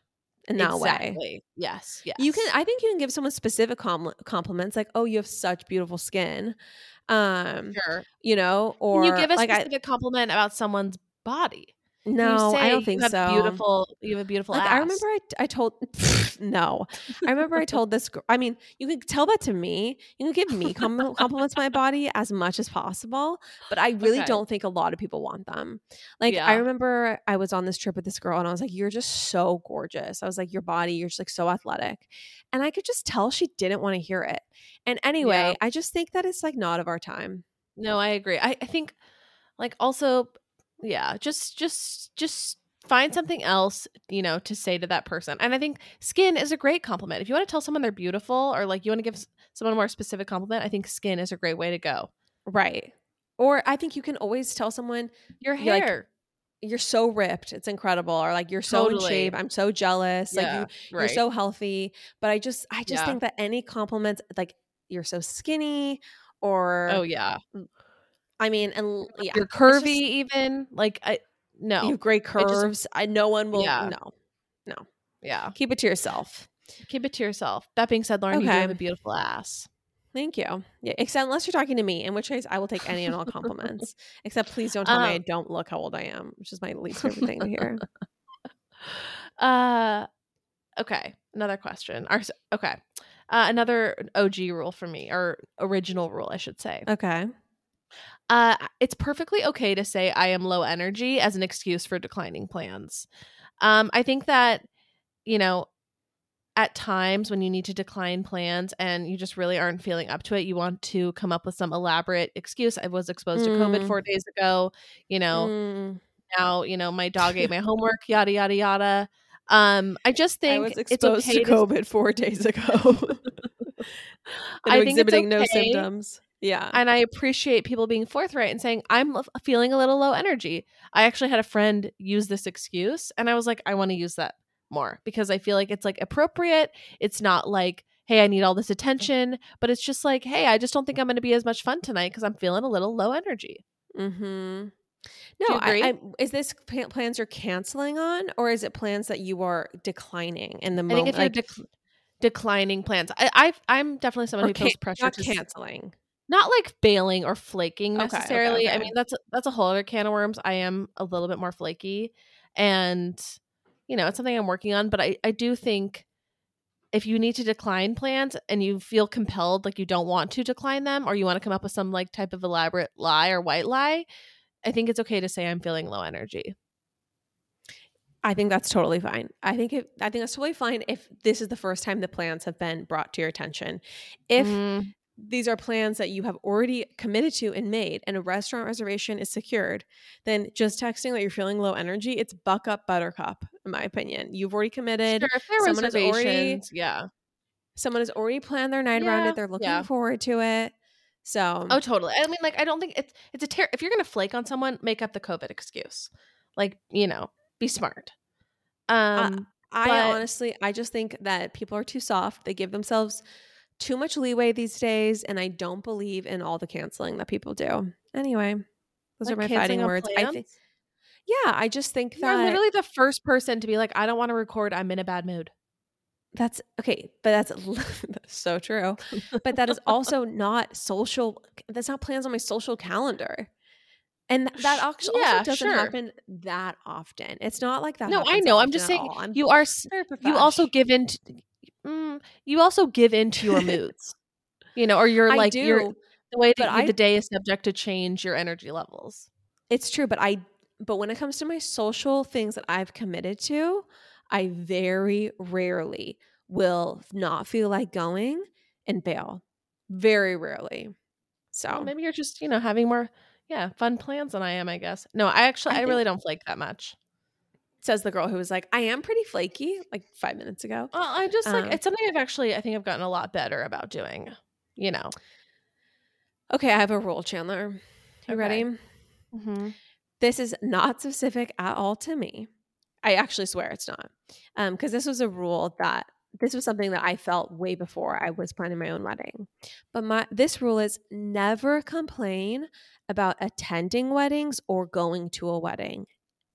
[SPEAKER 1] in that way.
[SPEAKER 2] Yes. Yes.
[SPEAKER 1] You can I think you can give someone specific com- compliments like, "Oh, you have such beautiful skin." Um,
[SPEAKER 2] sure.
[SPEAKER 1] you know, or
[SPEAKER 2] Can you give a
[SPEAKER 1] like I,
[SPEAKER 2] compliment about someone's body?
[SPEAKER 1] No, I don't think
[SPEAKER 2] you have
[SPEAKER 1] so.
[SPEAKER 2] Beautiful. You have a beautiful.
[SPEAKER 1] Like
[SPEAKER 2] ass.
[SPEAKER 1] I remember I, I told no. I remember I told this girl I mean, you can tell that to me. You can give me com- compliments my body as much as possible, but I really
[SPEAKER 2] Okay.
[SPEAKER 1] don't think a lot of people want them. Like
[SPEAKER 2] Yeah.
[SPEAKER 1] I remember I was on this trip with this girl and I was like, "You're just so gorgeous." I was like, "Your body, you're just like so athletic." And I could just tell she didn't want to hear it. And anyway,
[SPEAKER 2] Yeah.
[SPEAKER 1] I just think that it's like not of our time.
[SPEAKER 2] No, I agree. I, I think like also yeah, just just just find something else, you know, to say to that person. And I think skin is a great compliment. If you want to tell someone they're beautiful or like you want to give someone a more specific compliment, I think skin is a great way to go.
[SPEAKER 1] Right. Or I think you can always tell someone
[SPEAKER 2] Your
[SPEAKER 1] Yeah, like,
[SPEAKER 2] hair.
[SPEAKER 1] you're so ripped, it's incredible, or like you're so in shape, I'm so jealous. Like you,
[SPEAKER 2] yeah,
[SPEAKER 1] you're
[SPEAKER 2] right.
[SPEAKER 1] so healthy. But I just I just
[SPEAKER 2] Yeah.
[SPEAKER 1] think that any compliments like you're so skinny or
[SPEAKER 2] oh yeah.
[SPEAKER 1] I mean and yeah,
[SPEAKER 2] You're curvy
[SPEAKER 1] just-
[SPEAKER 2] even. Like I no.
[SPEAKER 1] you have great
[SPEAKER 2] just-
[SPEAKER 1] curves. I no one will
[SPEAKER 2] Yeah.
[SPEAKER 1] no.
[SPEAKER 2] yeah.
[SPEAKER 1] Keep it to yourself.
[SPEAKER 2] Keep it to yourself. That being said, Lauren, you do have a beautiful ass.
[SPEAKER 1] Thank you. Yeah, except unless you're talking to me, in which case I will take any and all compliments. except please don't tell me I
[SPEAKER 2] Um,
[SPEAKER 1] don't look how old I am, which is my least favorite thing to hear.
[SPEAKER 2] Uh okay, another question. Our, okay. Uh, another OG rule for me or original rule I should say.
[SPEAKER 1] Okay.
[SPEAKER 2] Uh it's perfectly okay to say I am low energy as an excuse for declining plans. Um I think that you know at times when you need to decline plans and you just really aren't feeling up to it, you want to come up with some elaborate excuse. I was exposed to COVID
[SPEAKER 1] Mm.
[SPEAKER 2] 4 days ago, you know,
[SPEAKER 1] Mm,
[SPEAKER 2] now you know my dog ate my homework yada yada yada um i just
[SPEAKER 1] I
[SPEAKER 2] think
[SPEAKER 1] was
[SPEAKER 2] it's
[SPEAKER 1] exposed
[SPEAKER 2] okay
[SPEAKER 1] to COVID four days ago.
[SPEAKER 2] I
[SPEAKER 1] I'm
[SPEAKER 2] think it's
[SPEAKER 1] exhibiting no
[SPEAKER 2] okay.
[SPEAKER 1] symptoms. Yeah.
[SPEAKER 2] and i appreciate people being forthright and saying i'm feeling a little low energy i actually had a friend use this excuse and i was like i want to use that more because i feel like it's like appropriate it's not like hey i need all this attention but it's just like hey i just don't think i'm going to be as much fun tonight because i'm feeling a little low energy
[SPEAKER 1] mm-hmm. No, I. I, is this plans you're canceling on, or is it plans that you are declining in the
[SPEAKER 2] i think
[SPEAKER 1] moment?
[SPEAKER 2] if you're dec- declining plans i I've, i'm definitely someone
[SPEAKER 1] or
[SPEAKER 2] who feels pressure
[SPEAKER 1] not
[SPEAKER 2] to s-
[SPEAKER 1] canceling.
[SPEAKER 2] Not like bailing or flaking
[SPEAKER 1] Okay, okay,
[SPEAKER 2] necessarily. I mean, that's that's a whole other can of worms. I am a little bit more flaky, and you know, it's something I'm working on. But I I do think if you need to decline plans and you feel compelled, like you don't want to decline them, or you want to come up with some like type of elaborate lie or white lie, I think it's okay to say I'm feeling low energy.
[SPEAKER 1] I think that's totally fine. I think it, I think that's totally fine if this is the first time the plans have been brought to your attention. If
[SPEAKER 2] Mm,
[SPEAKER 1] these are plans that you have already committed to and made and a restaurant reservation is secured, then just texting that you're feeling low energy, it's buck up buttercup, in my opinion. You've already committed.
[SPEAKER 2] sure, if there are
[SPEAKER 1] someone has already-
[SPEAKER 2] reservations, yeah.
[SPEAKER 1] Someone has already planned their night around it. They're looking
[SPEAKER 2] yeah.
[SPEAKER 1] forward to it. So
[SPEAKER 2] Oh, totally. I mean, like, I don't think it's it's a ter- if you're gonna flake on someone, make up the COVID excuse. Like, you know, be smart. Um,
[SPEAKER 1] I
[SPEAKER 2] but-
[SPEAKER 1] honestly, I just think that people are too soft. They give themselves too much leeway these days, and I don't believe in all the canceling that people do. Anyway, those
[SPEAKER 2] like
[SPEAKER 1] are my fighting words. I think, yeah, I just think that You're
[SPEAKER 2] literally the first person to be like, I don't want to record. I'm in a bad mood.
[SPEAKER 1] that's okay, but that's, that's so true. But that is also not social. That's not plans on my social calendar. And that actually
[SPEAKER 2] yeah,
[SPEAKER 1] also doesn't
[SPEAKER 2] sure.
[SPEAKER 1] happen that often. It's not like that.
[SPEAKER 2] no, I know. I'm just saying
[SPEAKER 1] all.
[SPEAKER 2] You are. You also give in. To, mm, you also give in to your moods. You know, or you're like
[SPEAKER 1] do.
[SPEAKER 2] you're the way that you,
[SPEAKER 1] I-
[SPEAKER 2] the day is subject to change your energy levels.
[SPEAKER 1] It's true, but I but when it comes to my social things that I've committed to, I very rarely will not feel like going and bail. Very rarely. So
[SPEAKER 2] Well, maybe you're just you know having more yeah fun plans than I am. I guess. No, I actually
[SPEAKER 1] I
[SPEAKER 2] I, really don't flake that much.
[SPEAKER 1] Says the girl who was like, I am pretty flaky, like five minutes ago.
[SPEAKER 2] Well, I just like
[SPEAKER 1] Um,
[SPEAKER 2] it's something I've actually I think I've gotten a lot better about doing. You know.
[SPEAKER 1] Okay, I have a rule, Chandler. You
[SPEAKER 2] Okay.
[SPEAKER 1] ready?
[SPEAKER 2] Mm-hmm.
[SPEAKER 1] This is not specific at all to me. I actually swear it's not. Um, because this was a rule that this was something that I felt way before I was planning my own wedding. But my this rule is never complain about attending weddings or going to a wedding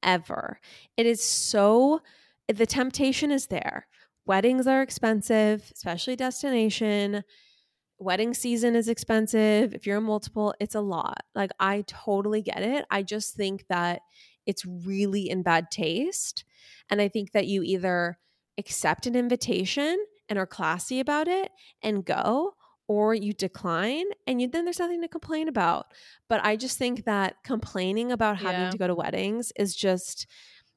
[SPEAKER 1] ever. It is so the temptation is there. Weddings are expensive, especially destination. Wedding season is expensive. If you're a multiple, it's a lot. Like I totally get it. I just think that it's really in bad taste. And I think that you either accept an invitation and are classy about it and go, or you decline and you then there's nothing to complain about. But I just think that complaining about having
[SPEAKER 2] Yeah.
[SPEAKER 1] to go to weddings is just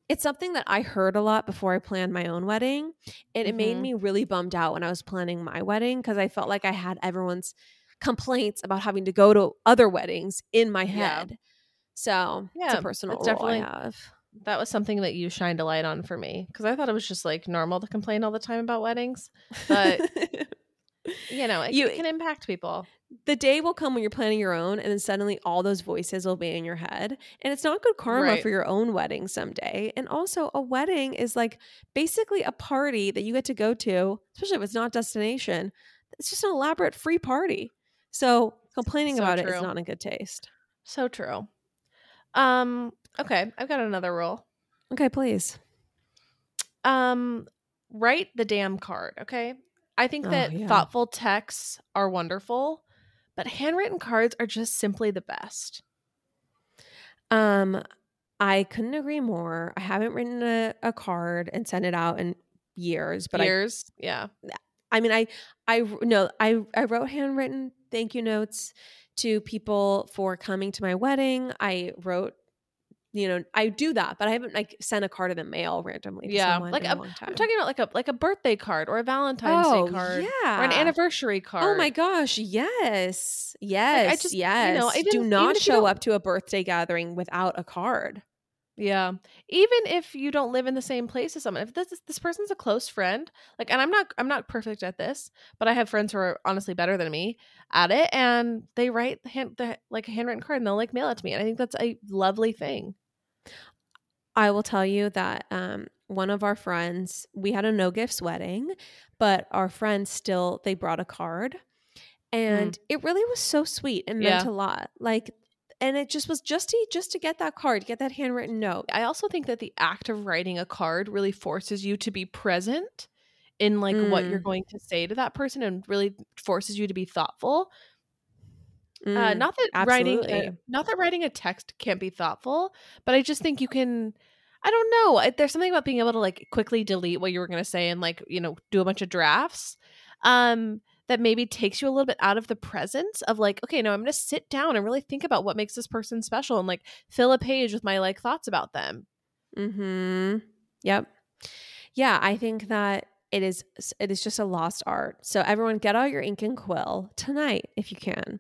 [SPEAKER 1] it's something that I heard a lot before I planned my own wedding. And it made
[SPEAKER 2] Mhm.
[SPEAKER 1] me really bummed out when I was planning my wedding because I felt like I had everyone's complaints about having to go to other weddings in my
[SPEAKER 2] Yeah.
[SPEAKER 1] head. So it's
[SPEAKER 2] Yeah,
[SPEAKER 1] a personal
[SPEAKER 2] it's definitely-. That was something that you shined a light on for me because I thought it was just like normal to complain all the time about weddings. But you know, it,
[SPEAKER 1] You-
[SPEAKER 2] can impact people.
[SPEAKER 1] the day will come when you're planning your own and then suddenly all those voices will be in your head and it's not good karma
[SPEAKER 2] Right.
[SPEAKER 1] for your own wedding someday and also a wedding is like basically a party that you get to go to especially if it's not destination it's just an elaborate free party so complaining
[SPEAKER 2] So
[SPEAKER 1] about it
[SPEAKER 2] true.
[SPEAKER 1] is not in good taste
[SPEAKER 2] So true. Um. Okay, I've got another rule.
[SPEAKER 1] okay please
[SPEAKER 2] Um. Write the damn card. Okay. I think
[SPEAKER 1] Oh,
[SPEAKER 2] that
[SPEAKER 1] yeah.
[SPEAKER 2] thoughtful texts are wonderful, but handwritten cards are just simply the best.
[SPEAKER 1] um i couldn't agree more i haven't written a, a card and sent it out in years but I
[SPEAKER 2] Years. yeah.
[SPEAKER 1] I mean, I, I no, I, I wrote handwritten thank you notes to people for coming to my wedding. I wrote, you know, I do that, but I haven't like sent a card in the mail randomly. To
[SPEAKER 2] Yeah,
[SPEAKER 1] someone
[SPEAKER 2] like
[SPEAKER 1] in
[SPEAKER 2] a-
[SPEAKER 1] a long time.
[SPEAKER 2] I'm talking about like a like a birthday card or a Valentine's
[SPEAKER 1] oh,
[SPEAKER 2] Day card
[SPEAKER 1] yeah,
[SPEAKER 2] or an anniversary card.
[SPEAKER 1] Oh my gosh, yes, yes, I
[SPEAKER 2] just- you
[SPEAKER 1] yes.
[SPEAKER 2] know,
[SPEAKER 1] do
[SPEAKER 2] I didn't- even
[SPEAKER 1] not
[SPEAKER 2] if you
[SPEAKER 1] show up to a birthday gathering without a card.
[SPEAKER 2] Yeah. Even if you don't live in the same place as someone, if this this person's a close friend, like and I'm not I'm not perfect at this, but I have friends who are honestly better than me at it and they write the hand the, like a handwritten card and they'll like mail it to me. And I think that's a lovely thing.
[SPEAKER 1] I will tell you that um, one of our friends, we had a no gifts wedding, but our friends still they brought a card, and it really was so sweet and meant
[SPEAKER 2] Yeah.
[SPEAKER 1] a lot. Like, and it just was just to just to get that card, get that handwritten note.
[SPEAKER 2] I also think that the act of writing a card really forces you to be present in like what you're
[SPEAKER 1] Mm.
[SPEAKER 2] going to say to that person and really forces you to be thoughtful. Uh,
[SPEAKER 1] Mm,
[SPEAKER 2] not that writing a, not that writing a text can't be thoughtful but i just think you can i don't know I- there's something about being able to like quickly delete what you were going to say and like you know do a bunch of drafts um that maybe takes you a little bit out of the presence of like okay no i'm going to sit down and really think about what makes this person special and like fill a page with my like thoughts about them
[SPEAKER 1] Mm-hmm. Yep. Yeah, I think that it is it is just a lost art. So everyone get out your ink and quill tonight if you can.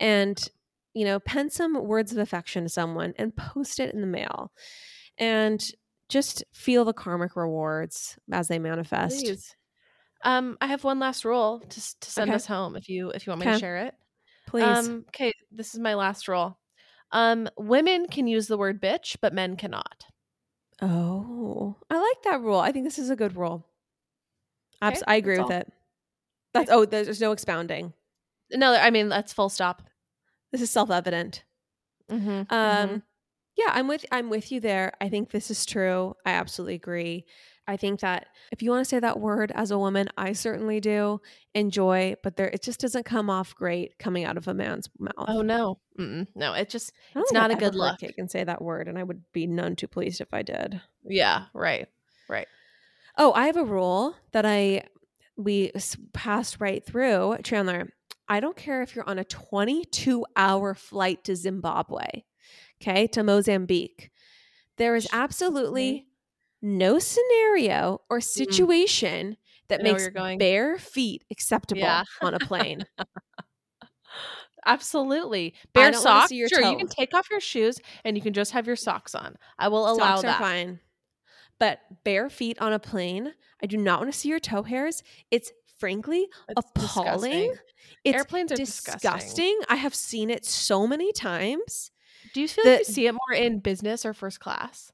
[SPEAKER 1] And you know, pen some words of affection to someone and post it in the mail. And just feel the karmic rewards as they manifest.
[SPEAKER 2] Please. Um, I have one last rule to to send
[SPEAKER 1] Okay.
[SPEAKER 2] us home. If you if you want me to share it.
[SPEAKER 1] Please.
[SPEAKER 2] Um, okay, this is my last rule. Um, women can use the word bitch, but men cannot.
[SPEAKER 1] oh, I like that rule. I think this is a good rule. Abs-
[SPEAKER 2] Okay,
[SPEAKER 1] I agree with
[SPEAKER 2] all.
[SPEAKER 1] it. That's oh, there's no expounding.
[SPEAKER 2] No, I mean that's full stop.
[SPEAKER 1] This is self-evident.
[SPEAKER 2] Mm-hmm.
[SPEAKER 1] Um, yeah, I'm with I'm with you there. I think this is true. I absolutely agree. I think that if you want to say that word as a woman, I certainly do enjoy, but there it just doesn't come off great coming out of a man's mouth.
[SPEAKER 2] oh no, Mm-mm. no, it just it's not a good look.
[SPEAKER 1] Kate can say that word, and I would be none too pleased if I did.
[SPEAKER 2] yeah, right, right.
[SPEAKER 1] Oh, I have a rule that I we passed right through, Chandler. I don't care if you're on a 22 hour flight to Zimbabwe, okay, to Mozambique. There is absolutely no scenario or mm. situation that
[SPEAKER 2] I know
[SPEAKER 1] makes bare feet acceptable
[SPEAKER 2] Yeah.
[SPEAKER 1] on a plane.
[SPEAKER 2] Absolutely. Bare socks. Sure, you can take off your shoes and you can just have your socks on. I will allow
[SPEAKER 1] Socks
[SPEAKER 2] that.
[SPEAKER 1] are fine. But bare feet on a plane, I do not want to see your toe hairs. It's frankly
[SPEAKER 2] It's
[SPEAKER 1] appalling.
[SPEAKER 2] disgusting.
[SPEAKER 1] It's
[SPEAKER 2] Airplanes are
[SPEAKER 1] disgusting.
[SPEAKER 2] disgusting.
[SPEAKER 1] I have seen it so many times.
[SPEAKER 2] Do you feel like you see it more in business or first class?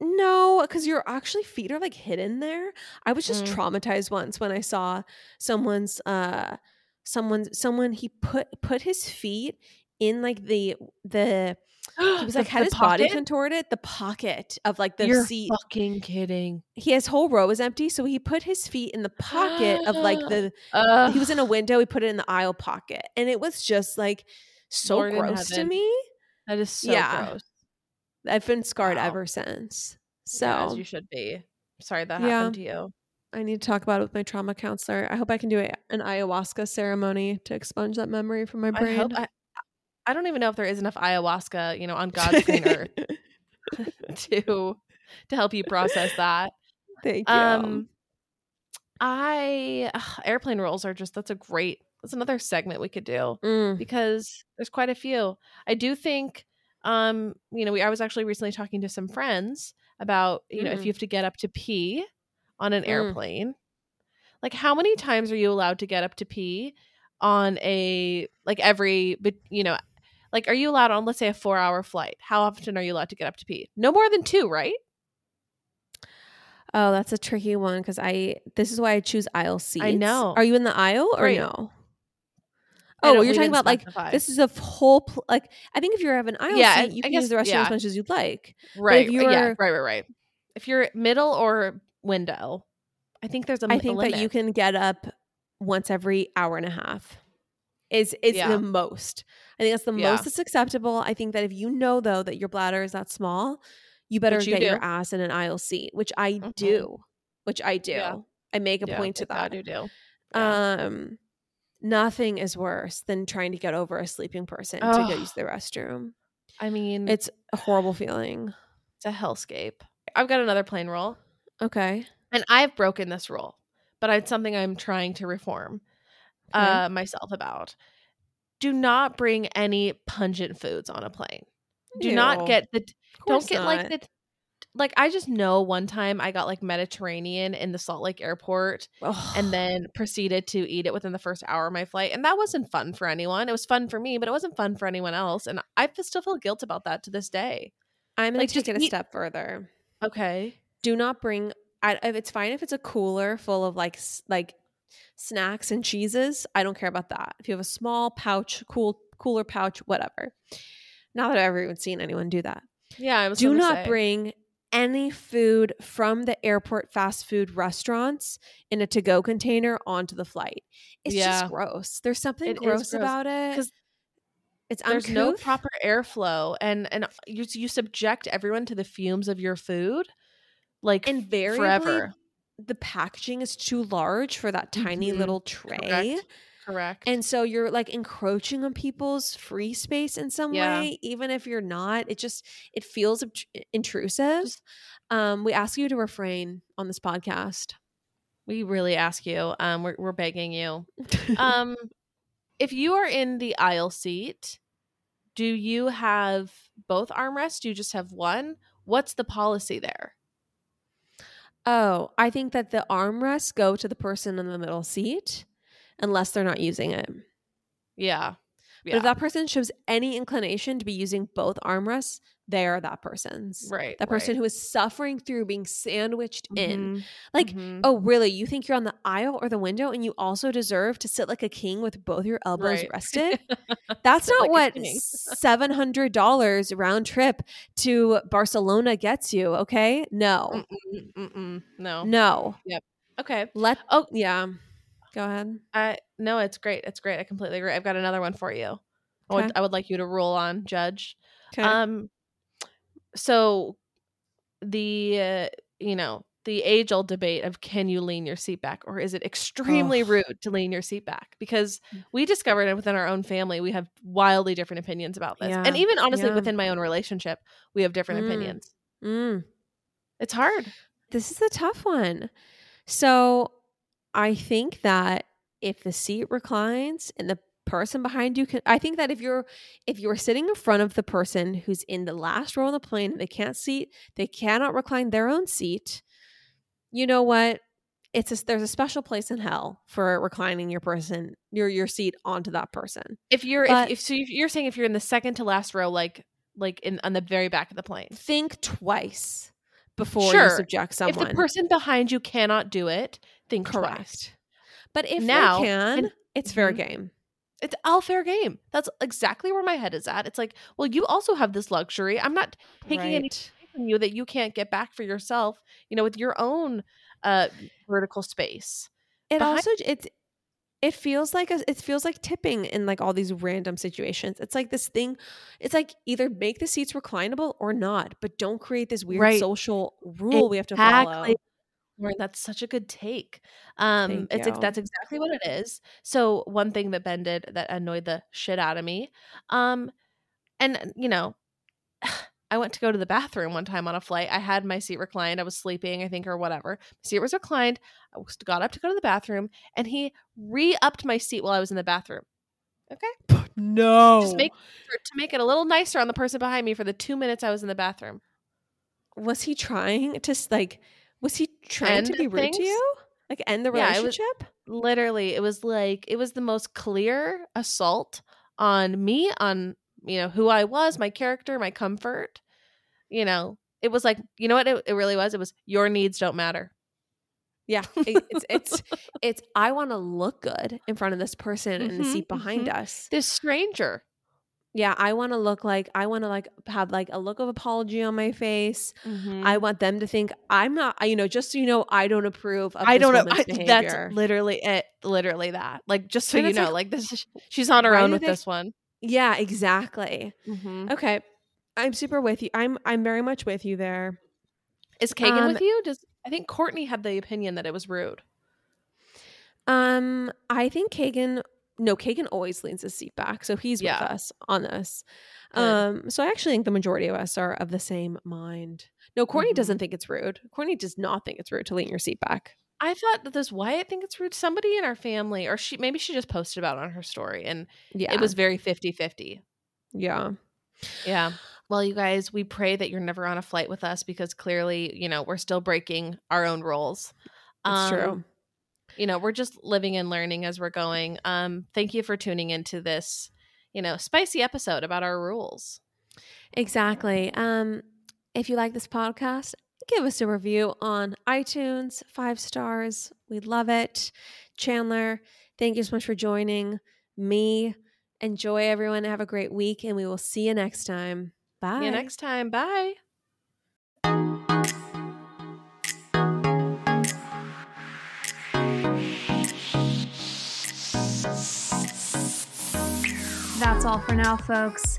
[SPEAKER 1] No, because your actually feet are like hidden there. I was just
[SPEAKER 2] Mm.
[SPEAKER 1] traumatized once when I saw someone's uh someone's someone he put put his feet in like the the he was like had his body contorted the pocket of like the
[SPEAKER 2] You're
[SPEAKER 1] seat
[SPEAKER 2] fucking kidding.
[SPEAKER 1] he his whole row was empty so he put his feet in the pocket of like the
[SPEAKER 2] Ugh.
[SPEAKER 1] he was in a window he put it in the aisle pocket and it was just like so
[SPEAKER 2] Lord
[SPEAKER 1] gross to me
[SPEAKER 2] That is so
[SPEAKER 1] Yeah.
[SPEAKER 2] gross.
[SPEAKER 1] i've been scarred
[SPEAKER 2] Wow.
[SPEAKER 1] ever since so
[SPEAKER 2] as you should be. Sorry that
[SPEAKER 1] Yeah.
[SPEAKER 2] happened to you.
[SPEAKER 1] i need to talk about it with my trauma counselor i hope i can do a, an ayahuasca ceremony to expunge that memory from my
[SPEAKER 2] I
[SPEAKER 1] brain
[SPEAKER 2] hope I, I don't even know if there is enough ayahuasca, you know, on God's green earth to to help you process that.
[SPEAKER 1] thank you
[SPEAKER 2] Um I ugh, airplane rules are just that's a great that's another segment we could do
[SPEAKER 1] Mm,
[SPEAKER 2] because there's quite a few. I do think um you know, we I was actually recently talking to some friends about, you know, if
[SPEAKER 1] Mm.
[SPEAKER 2] you have to get up to pee on an
[SPEAKER 1] Mm.
[SPEAKER 2] airplane. Like how many times are you allowed to get up to pee on a like every but you know, like are you allowed on let's say a 4-hour flight? How often are you allowed to get up to pee? No more than 2, right?
[SPEAKER 1] oh that's a tricky one because i this is why i choose aisle seats I
[SPEAKER 2] know.
[SPEAKER 1] are you in the aisle or
[SPEAKER 2] Right.
[SPEAKER 1] no Oh,
[SPEAKER 2] don't-
[SPEAKER 1] you're talking about like this is a whole pl- like I think if you have an aisle
[SPEAKER 2] Yeah,
[SPEAKER 1] seat, you
[SPEAKER 2] I
[SPEAKER 1] can use the restroom
[SPEAKER 2] yeah.
[SPEAKER 1] as much as you'd like.
[SPEAKER 2] right
[SPEAKER 1] if you're-
[SPEAKER 2] right right right if you're middle or window i think there's a
[SPEAKER 1] I
[SPEAKER 2] m- a
[SPEAKER 1] think that you can get up once every hour and a half. Is is
[SPEAKER 2] Yeah.
[SPEAKER 1] the most. I think that's the
[SPEAKER 2] Yeah.
[SPEAKER 1] most that's acceptable. I think that if you know though that your bladder is that small, you better
[SPEAKER 2] you
[SPEAKER 1] get your ass in an aisle seat, which I
[SPEAKER 2] Mhm.
[SPEAKER 1] do. Which I do.
[SPEAKER 2] Yeah.
[SPEAKER 1] I make a
[SPEAKER 2] Yeah,
[SPEAKER 1] point to that.
[SPEAKER 2] you do Yeah.
[SPEAKER 1] Um nothing is worse than trying to get over a sleeping person to go use the restroom.
[SPEAKER 2] i mean
[SPEAKER 1] It's a horrible feeling.
[SPEAKER 2] it's a hellscape i've got another plane rule
[SPEAKER 1] Okay.
[SPEAKER 2] and i've broken this rule but it's something i'm trying to reform
[SPEAKER 1] Okay.
[SPEAKER 2] uh myself about do not bring any pungent foods on a plane do not get the don't get like the like i just know one time i got like mediterranean in the salt lake airport
[SPEAKER 1] Ugh.
[SPEAKER 2] and then proceeded to eat it within the first hour of my flight. And that wasn't fun for anyone. It was fun for me, but it wasn't fun for anyone else. And I still feel guilt about that to this day.
[SPEAKER 1] I'm going
[SPEAKER 2] like,
[SPEAKER 1] to
[SPEAKER 2] just
[SPEAKER 1] take it a
[SPEAKER 2] eat-
[SPEAKER 1] step further.
[SPEAKER 2] Okay.
[SPEAKER 1] do not bring I, if it's fine if it's a cooler full of like like snacks and cheeses i don't care about that. If you have a small pouch cool cooler pouch whatever. Not that i've ever even seen anyone do that.
[SPEAKER 2] Yeah, I was
[SPEAKER 1] do not
[SPEAKER 2] say.
[SPEAKER 1] bring any food from the airport fast food restaurants in a to-go container onto the flight. It's
[SPEAKER 2] Yeah.
[SPEAKER 1] just gross. There's something
[SPEAKER 2] It
[SPEAKER 1] gross,
[SPEAKER 2] gross,
[SPEAKER 1] about it. it's
[SPEAKER 2] There's no proper airflow, and and you you subject everyone to the fumes of your food, like
[SPEAKER 1] invariably
[SPEAKER 2] forever.
[SPEAKER 1] The packaging is too large for that tiny
[SPEAKER 2] Mhm.
[SPEAKER 1] little tray
[SPEAKER 2] Correct. Correct.
[SPEAKER 1] And so you're like encroaching on people's free space in some
[SPEAKER 2] Yeah.
[SPEAKER 1] way, even if you're not. It just it feels intrusive. Um, we ask you to refrain on this podcast.
[SPEAKER 2] we really ask you. Um, we're we're begging you. Um, if you are in the aisle seat, do you have both armrests? Do you just have one? What's the policy there?
[SPEAKER 1] Oh, I think that the armrests go to the person in the middle seat, unless they're not using it.
[SPEAKER 2] Yeah.
[SPEAKER 1] But if that person shows any inclination to be using both armrests, they are that person's.
[SPEAKER 2] right.
[SPEAKER 1] That person
[SPEAKER 2] right.
[SPEAKER 1] who is suffering through being sandwiched in.
[SPEAKER 2] Mhm,
[SPEAKER 1] Like,
[SPEAKER 2] mhm.
[SPEAKER 1] oh, really? You think you're on the aisle or the window and you also deserve to sit like a king with both your elbows
[SPEAKER 2] Right.
[SPEAKER 1] rested? That's not
[SPEAKER 2] like
[SPEAKER 1] what
[SPEAKER 2] king.
[SPEAKER 1] $700 round trip to Barcelona gets you, okay? No.
[SPEAKER 2] Mm-mm, mm-mm, no.
[SPEAKER 1] No. Yep.
[SPEAKER 2] Okay.
[SPEAKER 1] Let,
[SPEAKER 2] Oh.
[SPEAKER 1] yeah. Go ahead.
[SPEAKER 2] I no, it's great. It's great. I completely agree. I've got another one for you. I would, I would like you to rule on, Judge.
[SPEAKER 1] Okay.
[SPEAKER 2] Um, so the uh, you know the age old debate of can you lean your seat back or is it extremely
[SPEAKER 1] Ugh.
[SPEAKER 2] rude to lean your seat back? Because we discovered it within our own family we have wildly different opinions about this, and even honestly
[SPEAKER 1] yeah.
[SPEAKER 2] within my own relationship we have different
[SPEAKER 1] Mm.
[SPEAKER 2] opinions.
[SPEAKER 1] Mm.
[SPEAKER 2] It's hard.
[SPEAKER 1] This is a tough one. So I think that if the seat reclines and the person behind you can I think that if you're if you're sitting in front of the person who's in the last row of the plane and they can't seat, they cannot recline their own seat, you know what? It's a, there's a special place in hell for reclining your person your your seat onto that person.
[SPEAKER 2] If you're
[SPEAKER 1] But-
[SPEAKER 2] if, if so if you're saying if you're in the second to last row like like in on the very back of the plane.
[SPEAKER 1] Think twice before you subject someone.
[SPEAKER 2] If the person behind you cannot do it, think twice.
[SPEAKER 1] correct. But if
[SPEAKER 2] Now-
[SPEAKER 1] they can,
[SPEAKER 2] and-
[SPEAKER 1] it's fair
[SPEAKER 2] Mhm.
[SPEAKER 1] game.
[SPEAKER 2] It's all fair game. That's exactly where my head is at. It's like, well, you also have this luxury. I'm not taking any
[SPEAKER 1] Right.
[SPEAKER 2] from you that you can't get back for yourself, you know, with your own uh vertical space.
[SPEAKER 1] It
[SPEAKER 2] behind-
[SPEAKER 1] also it it feels like a, it feels like tipping in like all these random situations. It's like this thing. It's like either make the seats reclinable or not, but don't create this weird
[SPEAKER 2] Right.
[SPEAKER 1] social rule we have to follow.
[SPEAKER 2] Exactly. Lauren, that's such a good take. Um,
[SPEAKER 1] Thank
[SPEAKER 2] it's
[SPEAKER 1] you.
[SPEAKER 2] that's exactly what it is. So one thing that Ben did that annoyed the shit out of me, um, and you know, I went to go to the bathroom one time on a flight. I had my seat reclined. I was sleeping, I think, or whatever. My seat was reclined. I got up to go to the bathroom, and he re-upped my seat while I was in the bathroom. Okay,
[SPEAKER 1] No,
[SPEAKER 2] just make to make it a little nicer on the person behind me for the two minutes I was in the bathroom.
[SPEAKER 1] was he trying to like? Was he trying
[SPEAKER 2] End
[SPEAKER 1] to be rude
[SPEAKER 2] things?
[SPEAKER 1] to you? Like end the
[SPEAKER 2] Yeah, it was-
[SPEAKER 1] relationship?
[SPEAKER 2] literally it was like it was the most clear assault on me on you know who i was my character my comfort you know it was like you know what it, it really was it was your needs don't matter
[SPEAKER 1] Yeah, it- it's it's it's. I want to look good in front of this person in the
[SPEAKER 2] Mhm,
[SPEAKER 1] seat behind
[SPEAKER 2] mhm.
[SPEAKER 1] us.
[SPEAKER 2] this stranger
[SPEAKER 1] Yeah, I want to look like I want to like have like a look of apology on my face.
[SPEAKER 2] Mm-hmm.
[SPEAKER 1] I want them to think I'm not, you know, just so you know, I don't approve of
[SPEAKER 2] I
[SPEAKER 1] this
[SPEAKER 2] don't know. I, that's literally it. Literally that. Like just so
[SPEAKER 1] And
[SPEAKER 2] you know,
[SPEAKER 1] like,
[SPEAKER 2] like, this is she's on her own with
[SPEAKER 1] they-
[SPEAKER 2] this one.
[SPEAKER 1] Yeah, exactly.
[SPEAKER 2] Mm-hmm.
[SPEAKER 1] Okay, I'm super with you. I'm I'm very much with you there.
[SPEAKER 2] Is Kagan
[SPEAKER 1] Um,
[SPEAKER 2] with you? Does I think Courtney had the opinion that it was rude.
[SPEAKER 1] Um, I think Kagan. No, Kagan always leans his seat back, so he's
[SPEAKER 2] Yeah.
[SPEAKER 1] with us on this. Um, so I actually think the majority of us are of the same mind. No, Courtney
[SPEAKER 2] Mhm.
[SPEAKER 1] doesn't think it's rude. Courtney does not think it's rude to lean your seat back.
[SPEAKER 2] I thought that this Wyatt think it's rude. Somebody in our family, or she maybe she just posted about it on her story, and
[SPEAKER 1] Yeah,
[SPEAKER 2] it was very 50-50.
[SPEAKER 1] Yeah,
[SPEAKER 2] Yeah. Well, you guys, we pray that you're never on a flight with us because clearly, you know, we're still breaking our own rules.
[SPEAKER 1] it's
[SPEAKER 2] Um,
[SPEAKER 1] true.
[SPEAKER 2] You know, we're just living and learning as we're going. Um, thank you for tuning into this, you know, spicy episode about our rules.
[SPEAKER 1] Exactly. Um, if you like this podcast, give us a review on iTunes, five stars. We'd love it. Chandler, thank you so much for joining me. Enjoy everyone. Have a great week, and we will see you next time. Bye.
[SPEAKER 2] See you next time. Bye.
[SPEAKER 5] That's all for now, folks.